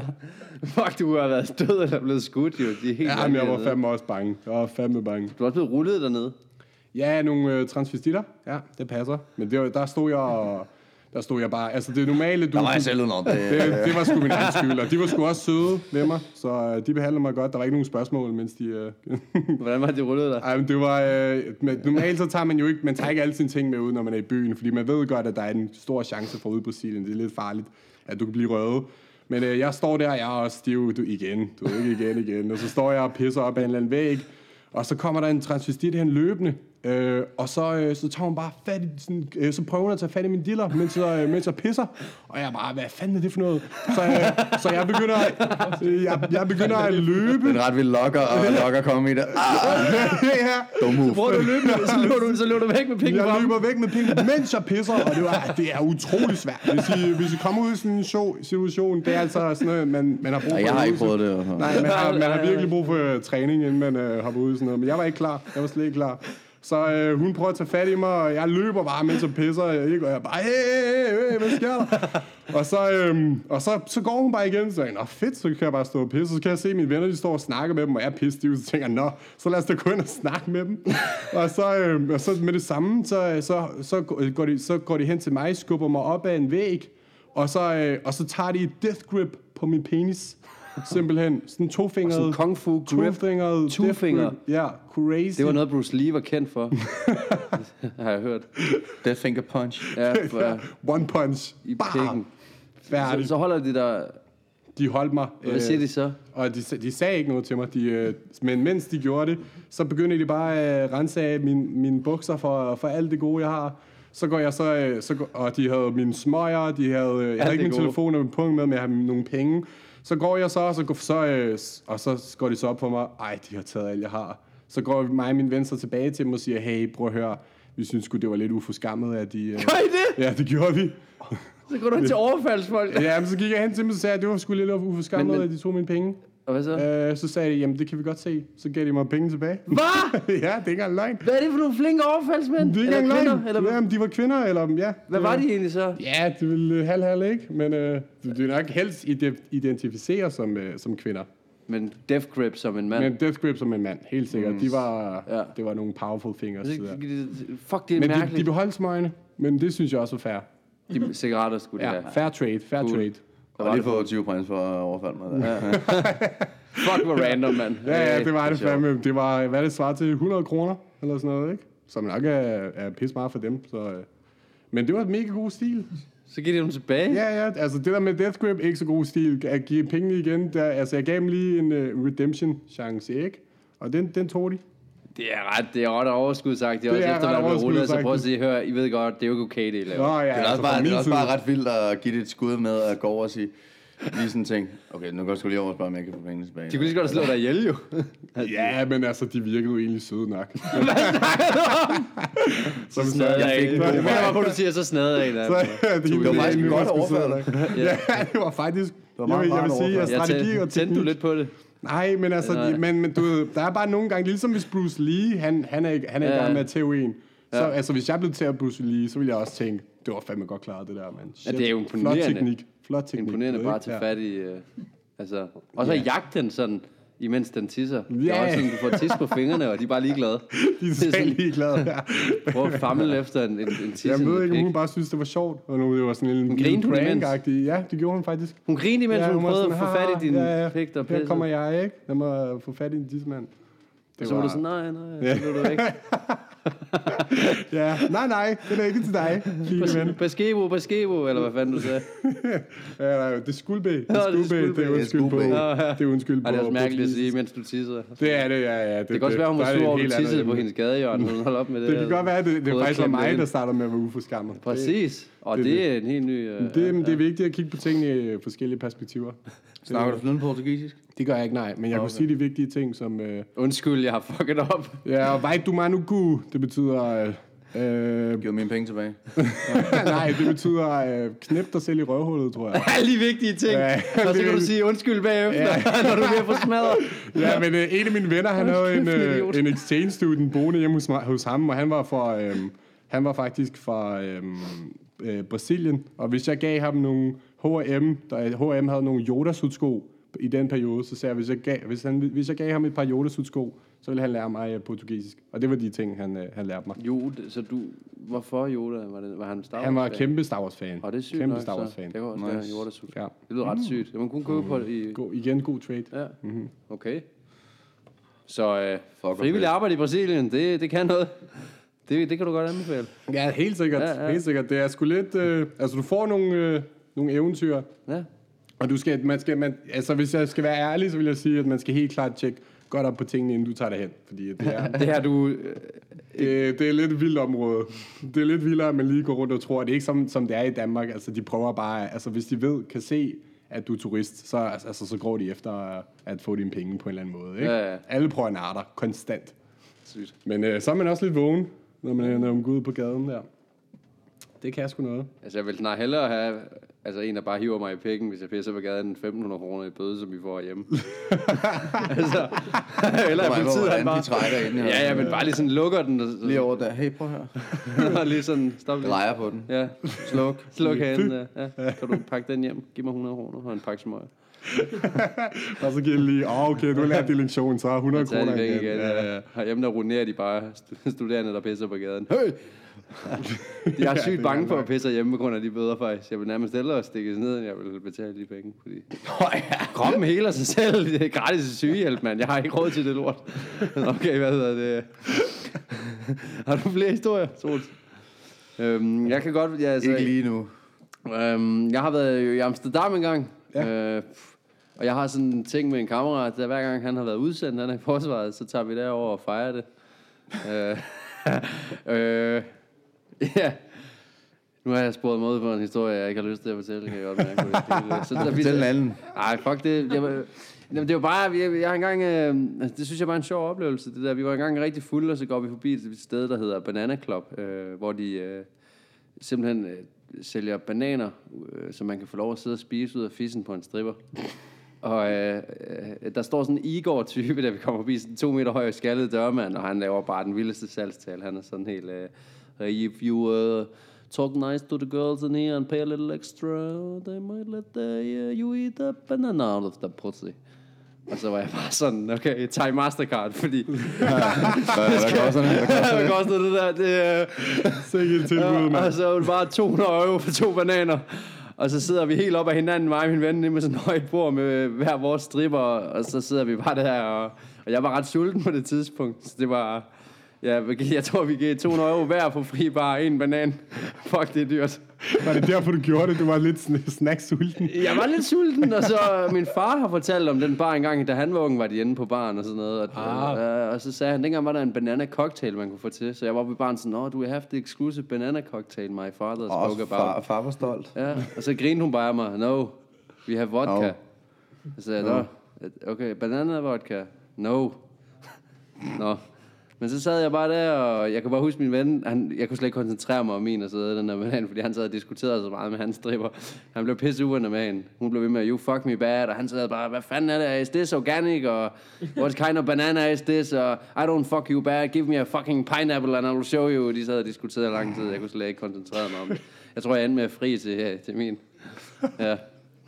Fuck, du har været død eller blevet skudt, jo. De er helt Ja, men jeg var fandme også bange. Jeg var fandme bange. Du er også blevet rullet dernede. Ja, nogle øh, transvestitter. Ja, det passer. Men det, var- der stod jeg og... Der stod jeg bare... Altså, det normale... Du, Der var jeg selv under det. det, det var sgu min egen skyld, og de var sgu også søde ved mig, så øh, de behandlede mig godt. Der var ikke nogen spørgsmål, mens de... Øh, <laughs> Hvordan var det, de rullede dig? Ej, men det var... Øh, men normalt så tager man jo ikke... Man tager ikke alle sine ting med ud, når man er i byen, fordi man ved godt, at der er en stor chance for ude i Brasilien. Det er lidt farligt, at du kan blive røvet. Men øh, jeg står der, og jeg er også stiv du, igen. Du ikke igen, igen. Og så står jeg og pisser op ad en eller anden væg, og så kommer der en transvestit hen løbende, øh, og så, øh, så tager hun bare fat i, sådan, øh, så prøver hun at tage fat i min diller, mens jeg, øh, mens jeg pisser. Og jeg er bare, hvad fanden er det for noget? Så, øh, så jeg begynder, øh, jeg, jeg begynder at løbe. En ret vild lokker, og lokker kom i det. Ah, ja. dum move. Hvor du løb, så løb du, så løb du væk med penge Jeg løber væk med penge, mens jeg pisser, og det, var, det er utrolig svært. Hvis I, hvis I kommer ud i sådan en show, situation, det er altså sådan noget, man, man har brug for. Ja, jeg har ikke prøvet det. Nej, man har, man har virkelig brug for uh, træning, inden man uh, hopper ud i sådan noget. Men jeg var ikke klar. Jeg var slet ikke klar. Så øh, hun prøver at tage fat i mig, og jeg løber bare, mens jeg pisser, og jeg, ikke, og jeg bare, hey, hey, hey, hvad sker der? <laughs> og så, øhm, og så, så går hun bare igen, så jeg, nå fedt, så kan jeg bare stå og pisse, så kan jeg se, at mine venner, de står og snakker med dem, og jeg er pissestiv, så tænker jeg, nå, så lad os da gå ind og snakke med dem. <laughs> og, så, øhm, og så med det samme, så, så, så, går de, så går de hen til mig, skubber mig op ad en væg, og så, øh, og så tager de et death grip på min penis. Simpelthen. Sådan tofingret. Sådan kung fu grip. Tofingret. grip. Ja, crazy. Det var noget, Bruce Lee var kendt for. <laughs> har jeg hørt. Death finger punch. Ja, <laughs> for, One punch. i pikken. Så, Færdig. så holder de der... De holdt mig. Hvad siger de så? Og de, de sagde ikke noget til mig. De, øh, men mens de gjorde det, så begyndte de bare at øh, rense af min, mine bukser for, for alt det gode, jeg har. Så går jeg så, øh, så går, og de havde mine smøger, de havde, øh, jeg havde ikke min gode. telefon og min punkt med, men jeg havde nogle penge. Så går jeg så, og så, går, så, øh, og så går de så op på mig, ej, de har taget alt, jeg har. Så går mig og min ven så tilbage til dem og siger, hey, prøv at høre, vi synes sgu, det var lidt uforskammet, at de... Øh, Gør I det? ja, det gjorde vi. Så går du hen til <laughs> overfaldsfolk. Ja, men så gik jeg hen til dem og sagde, at det var sgu lidt uforskammet, Men- men- at de tog mine penge. Og hvad så? Øh, så sagde de, jamen det kan vi godt se. Så gav de mig penge tilbage. Hvad? <laughs> ja, det er ikke engang løgn. Hvad er det for nogle flinke overfaldsmænd? Det er ikke engang løgn. Eller, Jamen, de var kvinder, eller ja. hvad det var de egentlig så? Ja, det ville halv-halv, ikke? Men øh, det er nok helst ide- identificere som, øh, som kvinder. Men Death Grip som en mand. Men Death Grip som en mand, helt sikkert. De var, Ja. det var nogle powerful fingers. Det- det det- Fuck, det er Men de, mærkeligt. de beholdt smøgene, men det synes jeg også var fair. De cigaretter skulle de Ja, have. fair trade, fair Cool. trade. Jeg har lige fået 20 prins for at overfalde mig. Der. <laughs> Fuck, hvor random, mand. Ja, ja, Øh, det var det fandme. Det var, hvad det svarer til, 100 kroner, eller sådan noget, ikke? Som nok er, er pisse meget for dem, så... øh. Men det var et mega god stil. Så giver de dem tilbage. Ja, ja, altså det der med Death Grip, ikke så god stil. At give pengene igen, der, altså jeg gav dem lige en uh, redemption-chance, ikke? Og den, den tog de. Det er ret, det er ret overskud sagt. Det er, Det også er efter, ret man overskud rullet, så prøv at sige, hør, I ved godt, det er jo ikke okay, det I laver. Nå ja, Det er, altså også bare, det er også bare ret vildt at give det et skud med at gå over og sige, lige sådan ting, okay, nu går jeg sgu lige over og spørge, om jeg kan få pengene tilbage. De kunne lige så godt slå dig ihjel, jo. Ja, men altså, de virkede jo egentlig søde nok. Så snadede jeg jeg fik en. en Det god var på, du siger, så snadede jeg en af Så, dem. <laughs> det, Det var faktisk godt overført. Ja, det var faktisk... Det var meget jeg, jeg vil sige, at Jeg strategi og tændte du teknik... lidt på det? Nej, men altså, de, men, men du der er bare nogle gange, ligesom hvis Bruce Lee, han, han er, ikke- han er Ja. i gang med at tæve en. Så Ja. altså, hvis jeg blev til at Bruce Lee, så ville jeg også tænke, det var fandme godt klaret, det der, mand. Shit. det er jo imponerende. Flot teknik. Flot teknik. Imponerende bare at tage fat i... Øh, altså, og så Ja. jagte den sådan, imens den tisser. Det Ja. er også sådan, du får tis på fingrene, og de er bare ligeglade. <laughs> De er Det sådan- ligeglade, ja. Prøv at famle efter en, en, en tisse. Jeg ved ikke, om hun bare synes, det var sjovt, og nu det var sådan en hun imens? prank Ja, det gjorde hun faktisk. Hun grinede, imens ja, hun var prøvede at sådan, få fat i "Haha, din ja, ja, pik, der Her pissede. kommer jeg, ikke? Lad mig få fat i din tissemand. Det Så var du sådan, nej, nej, så blev du ikke. <laughs> <laughs> Ja, nej, nej, det er ikke til dig, fine ven. Baskebo, baskebo, eller hvad fanden du sagde. <laughs> Ja, nej, det er skuldbæ. Det Nå, er det er er undskyld på. Det er undskyld på. Det er også mærkeligt at sige, mens du tisser. Det er det, ja, ja. Det, Det kan også være, hun var er sur over, du tissede på hendes gadehjørne. Hun holdt op med det. Det kan godt være, det, det er faktisk mig, der starter med at være uforskammet. Præcis. Og det- det er en helt ny... øh, Det, det, det er vigtigt at kigge på tingene i forskellige perspektiver. Snakker du flydende portugisisk? Det gør jeg ikke, nej. Men jeg kunne Okay. sige de vigtige ting, som... Øh, Undskyld, jeg har fucket op. ja, og vej du manugu, det betyder... Øh, Giv mine penge tilbage. <laughs> nej, det betyder øh, knæp dig selv i røvhullet, tror jeg. <laughs> Alle de vigtige ting. Ja, og så kan du sige undskyld bagefter, <laughs> når du er at få smadret. Ja, men øh, en af mine venner, han havde en, øh, en exchange student boende hjemme hos, hos ham, og han var fra, øh, han var faktisk fra øh, øh, Brasilien. Og hvis jeg gav ham nogle H&M, der H&M havde nogle Yoda-sudsko i den periode, så sagde jeg, hvis jeg gav, hvis han, hvis jeg gav ham et par Yoda-sudsko, så ville han lære mig øh, portugisisk. Og det var de ting, han, øh, han lærte mig. Jo, så du... Hvorfor Yoda? Var, det, var han Star Wars Han var fan? kæmpe Star Wars-fan. Og det er sygt Kæmpe nok, Star så. Wars-fan. Det kan også Nice. Yoda sut. Ja. Det lyder ret sygt. Det man kun købe på det i... God, igen, god trade. Ja, okay. Så øh, frivillig arbejde i Brasilien, det, det kan noget. Det, det kan du godt anbefale. Ja, helt sikkert. Ja. ja. Helt sikkert. Det er sgu lidt... Øh, altså, du får nogle, øh, nogle eventyr, Ja. Og du skal, man skal, man, altså hvis jeg skal være ærlig, så vil jeg sige, at man skal helt klart tjekke godt op på tingene, inden du tager det hen. Fordi det er, <laughs> Det her, du... øh, <laughs> det, det er lidt et vildt område. Det er lidt vildere, at man lige går rundt og tror, at det er ikke som, som det er i Danmark. Altså de prøver bare, altså hvis de ved, kan se, at du er turist, så, altså, så går de efter at få dine penge på en eller anden måde. Ikke? Ja, ja. Alle prøver dig, konstant. Sygt. Men øh, så er man også lidt vågen, når man, når man går ud på gaden der. Det kan sgu noget. Altså, jeg vil snart hellere have altså, en, der bare hiver mig i pikken, hvis jeg pisser på gaden, end 1500 kroner i bøde, som vi får hjemme. <laughs> altså, <laughs> eller på, politiet, han bare... de trækker ind. Ja, ja, men bare lige sådan lukker den, og, Lige over der. Hey, prøv her. <laughs> og lige sådan, stop lige. Drejer på den. Ja, Sluk. sluk handen. Ja. ja. Kan du pakke den hjem? Giv mig 100 kroner og en pakke smøger. Og så giver lige, åh oh, okay, du har lært din lektion, så er 100 Så er kroner igen. igen. Ja, ja. Herhjemme der runerer de bare stu- studerende, der pisser på gaden. Hey! <laughs> Jeg er Ja, sygt er bange for at pisse hjemme på grund af de bøder faktisk. Jeg vil nærmest hellere stikkes ned, end jeg vil betale de penge. Fordi kroppen heler sig selv. Det er gratis sygehjælp, mand. Jeg har ikke råd til det lort. Okay, hvad hedder det? <laughs> har du flere historier, Troels? Øhm, jeg kan godt... Ja, altså, Ikke lige nu. Øhm, jeg har været i Amsterdam en gang. Ja. Øh, og jeg har sådan en ting med en kammerat, der hver gang han har været udsendt, han er i forsvaret, så tager vi derover og fejrer det. øh, <laughs> øh, <laughs> ja. Nu har jeg sporet mod på en historie, jeg ikke har lyst til at fortælle, kan jeg godt mærke. det. <laughs> Så, så Fortæl en anden. Nej, fuck det. Jeg, var- Jamen, det var bare, jeg, jeg har engang, øh, altså, det synes jeg var en sjov oplevelse, det der. Vi var engang rigtig fulde, og så går vi forbi et sted, der hedder Banana Club, øh, hvor de øh, simpelthen øh, sælger bananer, øh, så man kan få lov at sidde og spise ud af fissen på en stripper. Og øh, øh, der står sådan en Igor-type, da vi kommer forbi, sådan en to meter høj skaldet dørmand, og han laver bare den vildeste salgstal. Han er sådan helt, øh, if you uh, talk nice to the girls in here and pay a little extra, they might let the, uh, you eat a banana out of the pussy. Og så var jeg bare sådan, okay, tag Mastercard, fordi Hvad, <laughs> hvad koster det? Hvad koster det der? Det, øh, Sikke et tilbud, Ja, mand. og så var det bare 200 euro for to bananer. Og så sidder vi helt op af hinanden, mig og min ven, med sådan et højt bord med hver vores stripper, og så sidder vi bare der, og, og jeg var ret sulten på det tidspunkt, så det var, ja, jeg tror, vi gav 200 euro hver på fri bar, en banan. Fuck, det er dyrt. Var det derfor, du gjorde det? Du var lidt sn- snacksulten. Jeg var lidt sulten, og så min far har fortalt om den bar engang, da han var ung, var de inde på baren og sådan noget. Og, Ah. øh, og så sagde han, dengang var der en banana cocktail, man kunne få til. Så jeg var på baren sådan, oh, du have the exclusive banana cocktail, my father spoke Og about. far, far var stolt. Ja, og så grinede hun bare af mig. No, we have vodka. No. Så sagde jeg, no. okay, banana vodka. No. Nå. Men så sad jeg bare der, og jeg kan bare huske min ven, han, jeg kunne slet ikke koncentrere mig om min og så den der banan, fordi han sad og diskuterede så meget med hans stripper. Han blev pisse uvenner med hende. Hun blev ved med, you fuck me bad, og han sad bare, hvad fanden er det, is this organic, og what kind of banana is this, og I don't fuck you bad, give me a fucking pineapple, and I will show you. De sad og diskuterede lang tid, jeg kunne slet ikke koncentrere mig om det. Jeg tror, jeg endte med at fri til, øh, til min. Ja.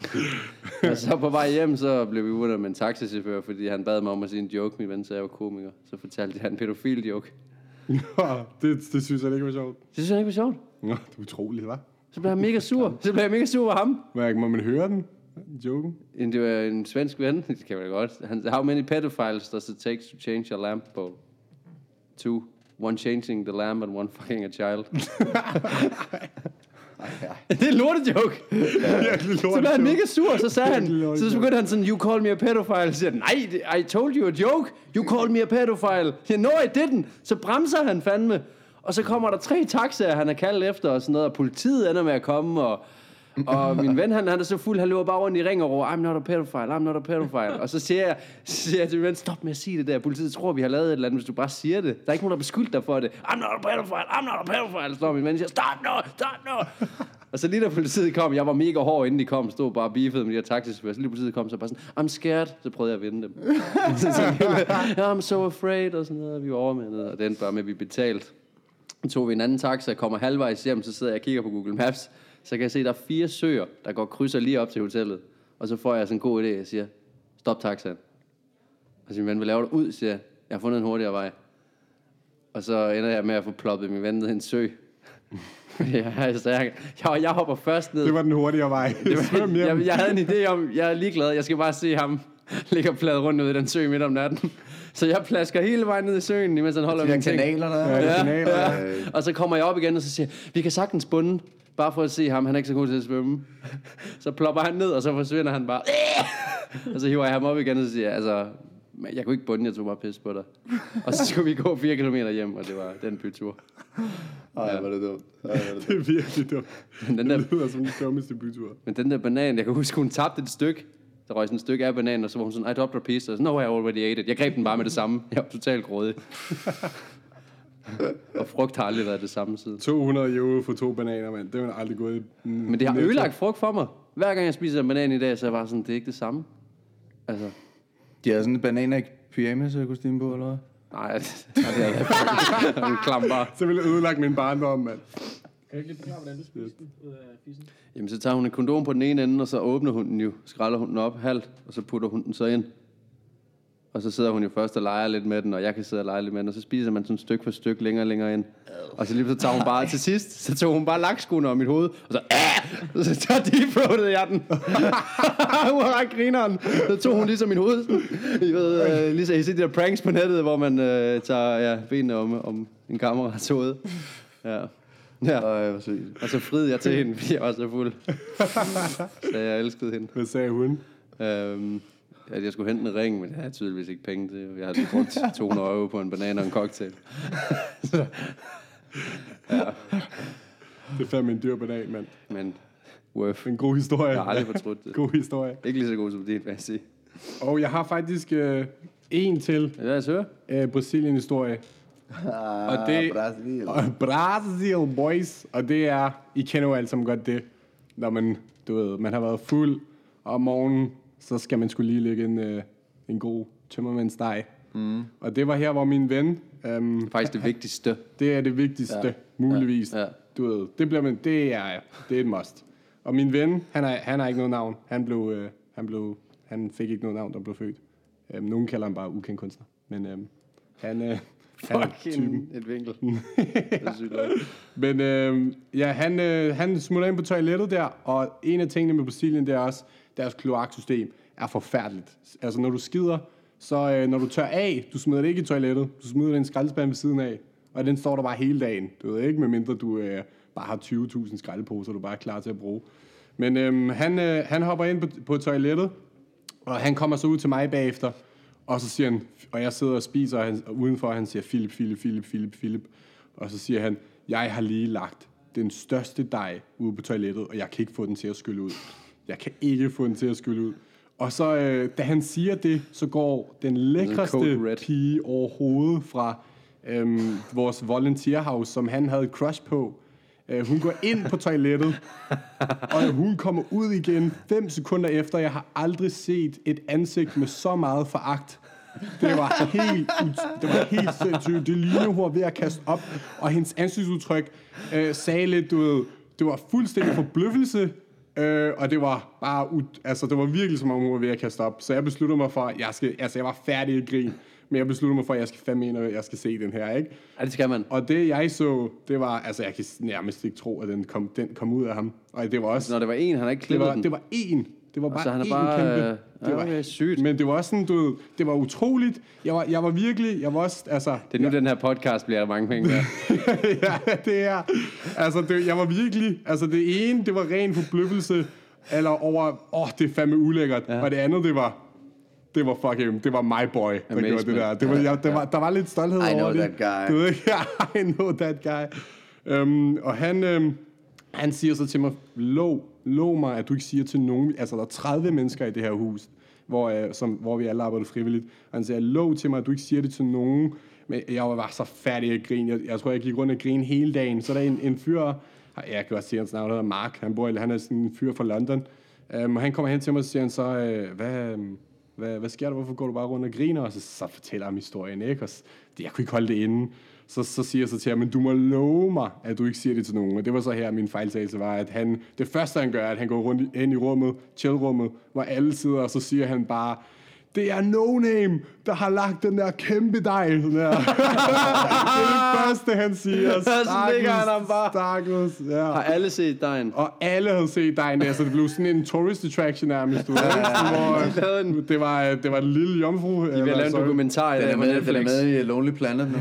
<laughs> og så på vej hjem, så blev vi uvenner med en taxichauffør, fordi han bad mig om at sige en joke, min ven, så jeg var komiker. Så fortalte jeg en pædofil joke. Nå, det, det synes jeg ikke var sjovt. Det synes jeg ikke var sjovt. Nå, det er utroligt, hva'? Så blev han mega sur. <laughs> Så blev jeg mega sur over ham. Hvad, må man høre den? Joken? En- Det var en svensk ven, <laughs> det kan man godt. Han, how many pedophiles does it take to change a lamp bulb? Two. One changing the lamp and one fucking a child. <laughs> det er en lortejoke. Virkelig <laughs> Så blev han mega sur, så sagde han, så joke. begyndte han sådan, you call me a pedophile. Så siger han, nej, I told you a joke. You called me a pedophile. Yeah, no, I didn't. Så bremser han fandme. Og så kommer der tre taxaer, han er kaldt efter og sådan noget, og politiet ender med at komme, og, og min ven, han, han er så fuld, han løber bare rundt i ring og råber, I'm not a pedophile, I'm not a pedophile. Og så siger jeg, så siger jeg til min ven, stop med at sige det der. Politiet tror, vi har lavet et eller andet, hvis du bare siger det. Der er ikke nogen, der beskyldt dig for det. I'm not a pedophile, I'm not a pedophile. Står min ven og siger, stop nu, stop nu. Og så lige da politiet kom, jeg var mega hård, inden de kom, stod bare beefet beefede med de her taxichauffører. Så lige politiet kom, så bare sådan, I'm scared. Så prøvede jeg at vinde dem. <laughs> så, så, I'm so afraid, og sådan noget. Vi var overmandet, og den bare med, at vi betalte. Så tog vi en anden taxa, kommer halvvejs hjem, så sidder jeg og kigger på Google Maps. Så kan jeg se, at der er fire søer, der går krydser lige op til hotellet. Og så får jeg sådan en god idé, jeg siger, stop taxaen. Og så min ven, laver du ud, siger jeg. Jeg har fundet en hurtigere vej. Og så ender jeg med at få ploppet min ven ned i en sø. <laughs> Jeg, altså, jeg, jeg, jeg hopper først ned. Det var den hurtigere vej. <laughs> Det var, jeg, jeg havde en idé om, jeg er ligeglad, jeg skal bare se ham <laughs> ligge og plade rundt ude i den sø midt om natten. Så jeg plasker hele vejen ned i søen, imens han holder De der ting. kanaler der. Ja, Ja, kanaler. ja. Og så kommer jeg op igen, og så siger vi kan sagtens bunde, bare for at se ham, han er ikke så god til at svømme. <laughs> Så plopper han ned, og så forsvinder han bare. <laughs> Og så hiver jeg ham op igen, og så siger jeg, altså, jeg kunne ikke bunde, jeg tog bare pis på dig. Og så skulle vi gå 4 km hjem, og det var den bytur. Ej, hvor er det dumt. Ej, det Det er virkelig dumt. Men den der, Det lyder som den dummeste bytur. men den der banan, jeg kan huske, hun tabte et stykke. Der røg sådan et stykke af bananen, og så var hun sådan, I dropped a piece. Og så, no, I already ate it. Jeg greb den bare med det samme. Jeg var totalt grådig. og frugt har aldrig været det samme siden. 200 euro for to bananer, mand. Det er jo aldrig gået. Men det har ødelagt frugt for mig. Hver gang jeg spiser en banan i dag, så er jeg bare sådan, det er ikke det samme. Altså, De har sådan en bananer i pyjamas kostume på, eller hvad? nej, det er det er en klam bare. Så ville jeg ødelagt min barndom, mand. Kan du ikke lige forklare, hvordan du spiser den ud af fissen? Jamen, så tager hun en kondom på den ene ende, og så åbner hun den jo, skræller hun den op halvt, og så putter hun den så ind. Og så sidder hun jo først og leger lidt med den, og jeg kan sidde og lege lidt med den, og så spiser man sådan stykke for stykke længere og længere ind. Og så lige så tager hun bare til sidst, så tog hun bare lakskoen om mit hoved, og så, ah! så, så tager jeg den. <laughs> hun var ret grineren. Så tog hun ligesom min hoved, I ved, øh, ligesom I ser de der pranks på nettet, hvor man øh, tager ja, benene om, om en kammerats hoved. Ja. Ja. Ej, hvor sygt. Og så friede jeg til hende, fordi jeg var så fuld. <laughs> så jeg elskede hende. Hvad sagde hun? Øhm, at jeg skulle hente en ring, men jeg havde tydeligvis ikke penge til. Jeg havde brugt <laughs> 200 euro på en banan og en cocktail. <laughs> Det er fandme en dyr banan, mand. Men worth. En god historie. Jeg har aldrig fortrudt det. God historie. Ikke lige så god som din, vil jeg sige. Og jeg har faktisk øh, en til Ja, lad os høre. øh, Brasilien-historie. Og det- Brasil. Og Brasil, boys. Og det er, I kender jo alle sammen godt det, når man, du ved, man har været fuld, og om morgenen, så skal man skulle lige lægge en, øh, en god tømmermandsdej. Mm. Og det var her, hvor min ven, øhm, Faktisk det <laughs> vigtigste. det er det vigtigste, ja. muligvis. Ja, ja. Du ved, det, bliver man, det, er, det er et must. Og min ven, han har, han har ikke noget navn. Han, blev, øh, han, blev, han fik ikke noget navn, der blev født. Øhm, nogen kalder ham bare ukendt kunstner. Men øhm, han, øh, Er Fucking et vinkel. <laughs> Men øh, ja, han, øh, han smutter ind på toilettet der, og en af tingene med Brasilien, det er også, deres kloaksystem er forfærdeligt. Altså, når du skider, så øh, når du tør af, du smider det ikke i toilettet, du smider det i en skraldespand ved siden af, og den står der bare hele dagen. Du ved ikke, medmindre du øh, bare har 20.000 skraldeposer, du bare er klar til at bruge. Men øh, han, øh, han hopper ind på, på toilettet, og han kommer så ud til mig bagefter, og så siger han, og jeg sidder og spiser og han, og udenfor, og han siger, Philip, Philip, Philip, Philip, Philip. Og så siger han, jeg har lige lagt den største dej ude på toilettet, og jeg kan ikke få den til at skylle ud. Jeg kan ikke få den til at skylle ud. Og så, øh, da han siger det, så går den lækreste pige overhovedet fra øhm, vores volunteer house, som han havde crush på. Øh, hun går ind på toilettet, og hun kommer ud igen fem sekunder efter. Jeg har aldrig set et ansigt med så meget foragt. Det var helt, det var helt sindssygt. Det lignede, hun var ved at kaste op, og hendes ansigtsudtryk øh, sagde lidt, du ved, det var fuldstændig forbløffelse, øh, og det var bare, ud, altså det var virkelig som om hun var ved at kaste op. Så jeg besluttede mig for, at jeg skal, altså jeg var færdig i grin, men jeg besluttede mig for, at jeg skal fandme ind, og jeg skal se den her, ikke? Ja, det skal man. Og det jeg så, det var, altså jeg kan nærmest ikke tro, at den kom, den kom ud af ham. Og det var også, Når det var en, han har ikke det klippet var, den. det var én. Det var bare så han er én bare, kæmpe. øh, det ja, var sygt. Men det var også sådan, du ved, det var utroligt. Jeg var, jeg var virkelig, jeg var også, altså... Det er nu, den her podcast bliver der mange penge der. <laughs> ja, det er... Altså, det, jeg var virkelig... Altså, det ene, det var ren forbløffelse, eller over, åh, oh, det er fandme ulækkert. Ja. Og det andet, det var, det var fucking, det var my boy, der Amazement. gjorde det der. Det var, jeg, det var, der var lidt stolthed I over know det. that guy. Du ved <laughs> ikke, I know that guy. Um, og han, um, han siger så til mig, lov, lov mig, at du ikke siger til nogen, altså der er 30 mennesker i det her hus, hvor, uh, som, hvor vi alle arbejder frivilligt. Og han siger, lov til mig, at du ikke siger det til nogen. Men jeg var bare så færdig at grine. Jeg, jeg tror, jeg gik rundt og grine hele dagen. Så er der en, en fyr, jeg kan også sige hans navn, der hedder Mark. Han, bor, i- han er sådan en fyr fra London. Um, og han kommer hen til mig og siger han så, uh, hvad, um, hvad, hvad sker der? Hvorfor går du bare rundt og griner? Og så, så fortæller jeg ham historien, ikke? Og så, jeg kunne ikke holde det inde. Så, så siger jeg så til ham, men du må love mig, at du ikke siger det til nogen. Og det var så her, min fejltagelse var, at han, det første han gør, er, at han går rundt ind i rummet, chillrummet, hvor alle sidder, og så siger han bare, det er no name, der har lagt den der kæmpe dej. Sådan der. <laughs> det er det første, han siger. <laughs> Så ligger han bare. Stakkels, ja. Har alle set dejen? Og alle havde set dejen der, så det blev sådan en tourist attraction nærmest. Du hvor, det, var, det var en lille jomfru. Vi har lavet en dokumentar i Den dag er, med, den er Netflix. med i Lonely Planet nu.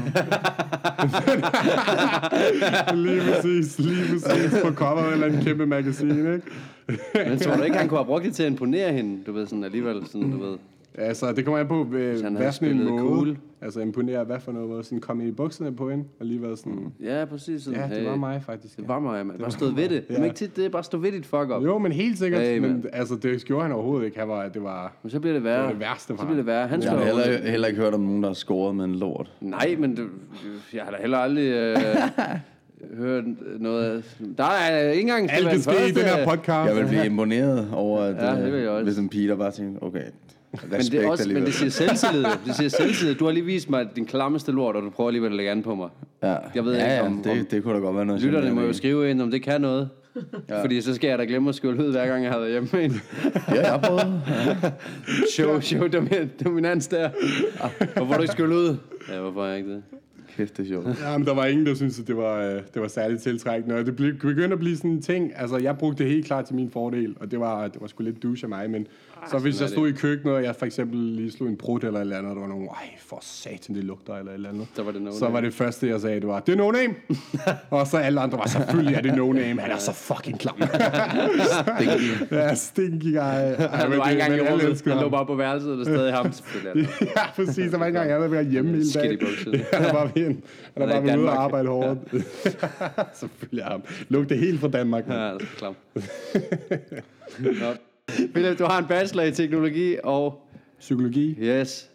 <laughs> Lige præcis, lige præcis på coveret eller en kæmpe magasin, ikke? Men tror du ikke, han kunne have brugt det til at imponere hende? Du ved, sådan alligevel, sådan, du ved. Altså, det kommer an på, øh, hvad for en måde. cool. Altså, imponere, hvad for noget, hvor sådan komme i bukserne på hende, og lige været sådan, Ja, præcis. Sådan, ja, det var mig faktisk. Det var mig, man. Bare stået ved det. Det er ikke tit, det er bare stå ved dit fuck up. Jo, men helt sikkert, Hey, men mand. altså, det gjorde han overhovedet ikke. Han var, det var, Men så bliver det det værre. var det værste for Så bliver det værre. Han Jeg slår har heller, heller ikke hørt om nogen, der har scoret med en lort. Nej, men det, jeg har da heller aldrig øh, <laughs> hørt noget. Der er ikke engang... Alt kan ske i den her podcast. Jeg vil blive imponeret over, at Ja, det jeg øh, også. hvis en pige, der bare tænker, okay, Men det, respekt er også, men alligevel. det siger selvtillid. Det siger selvtillid. Du har lige vist mig din klammeste lort, og du prøver alligevel at lægge an på mig. ja. jeg ved ja, ikke, ja, om- det, om- det kunne da godt være noget. Lytterne må jo skrive ind, om det kan noget. Ja. Fordi så skal jeg da glemme at skylde ud, hver gang jeg har været hjemme med en. Ja, jeg har prøvet. <laughs> Show, show domi- dominans der. Hvorfor har du ikke skylde ud? Ja, hvorfor har jeg ikke det? Kæft, det er sjovt. Ja, men der var ingen, der syntes, at det var, øh, det var særligt tiltrækkende. Og det blev, begyndte at blive sådan en ting. Altså, jeg brugte det helt klart til min fordel, og det var, det var sgu lidt douche af mig. Men så hvis jeg er stod i køkkenet, og jeg for eksempel lige slog en brud eller et eller andet, og der var nogen, ej, for satan, det lugter, eller et eller andet. Så var det no Så var det første, jeg sagde, det var, det er no name. <laughs> og så alle andre var, selvfølgelig er det no name. Han er så fucking klam. ja, stinky guy. Ej, Han men var det- ikke engang i rummet. Han lå bare på værelset, og der stadig ham. Er det. <laughs> ja, præcis. Der var ikke engang, jeg havde været hjemme hele Skidt i bukserne. <laughs> Han er bare ved en, han er er bare ved ude Danmark. og arbejde hårdt. <laughs> Selvfølgelig er ham. Lugte helt fra Danmark. Ja, Ja. det er så klam. <laughs> Philip, du har en bachelor i teknologi, og Psykologi. yes,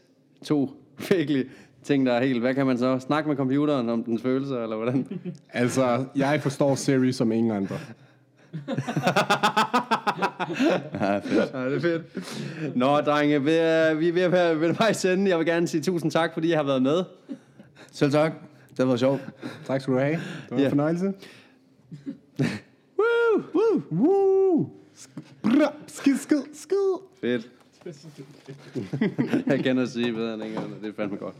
to virkelig ting, der er helt... Hvad kan man så? Snakke med computeren om dens følelser, eller hvordan? Altså, jeg forstår Siri som ingen andre. Ja, fedt. Ja, det er fedt. Nå, drenge, vi er, vi er ved at være ved vejs ende. Jeg vil gerne sige tusind tak, fordi jeg har været med. Selv tak. Det var sjovt. Tak skal du have. Det var Ja. en fornøjelse. <laughs> Woo, woo. Woo! Brr, Skid, skid, skid. Fedt. jeg kender sige bedre end engang. Det er fandme godt.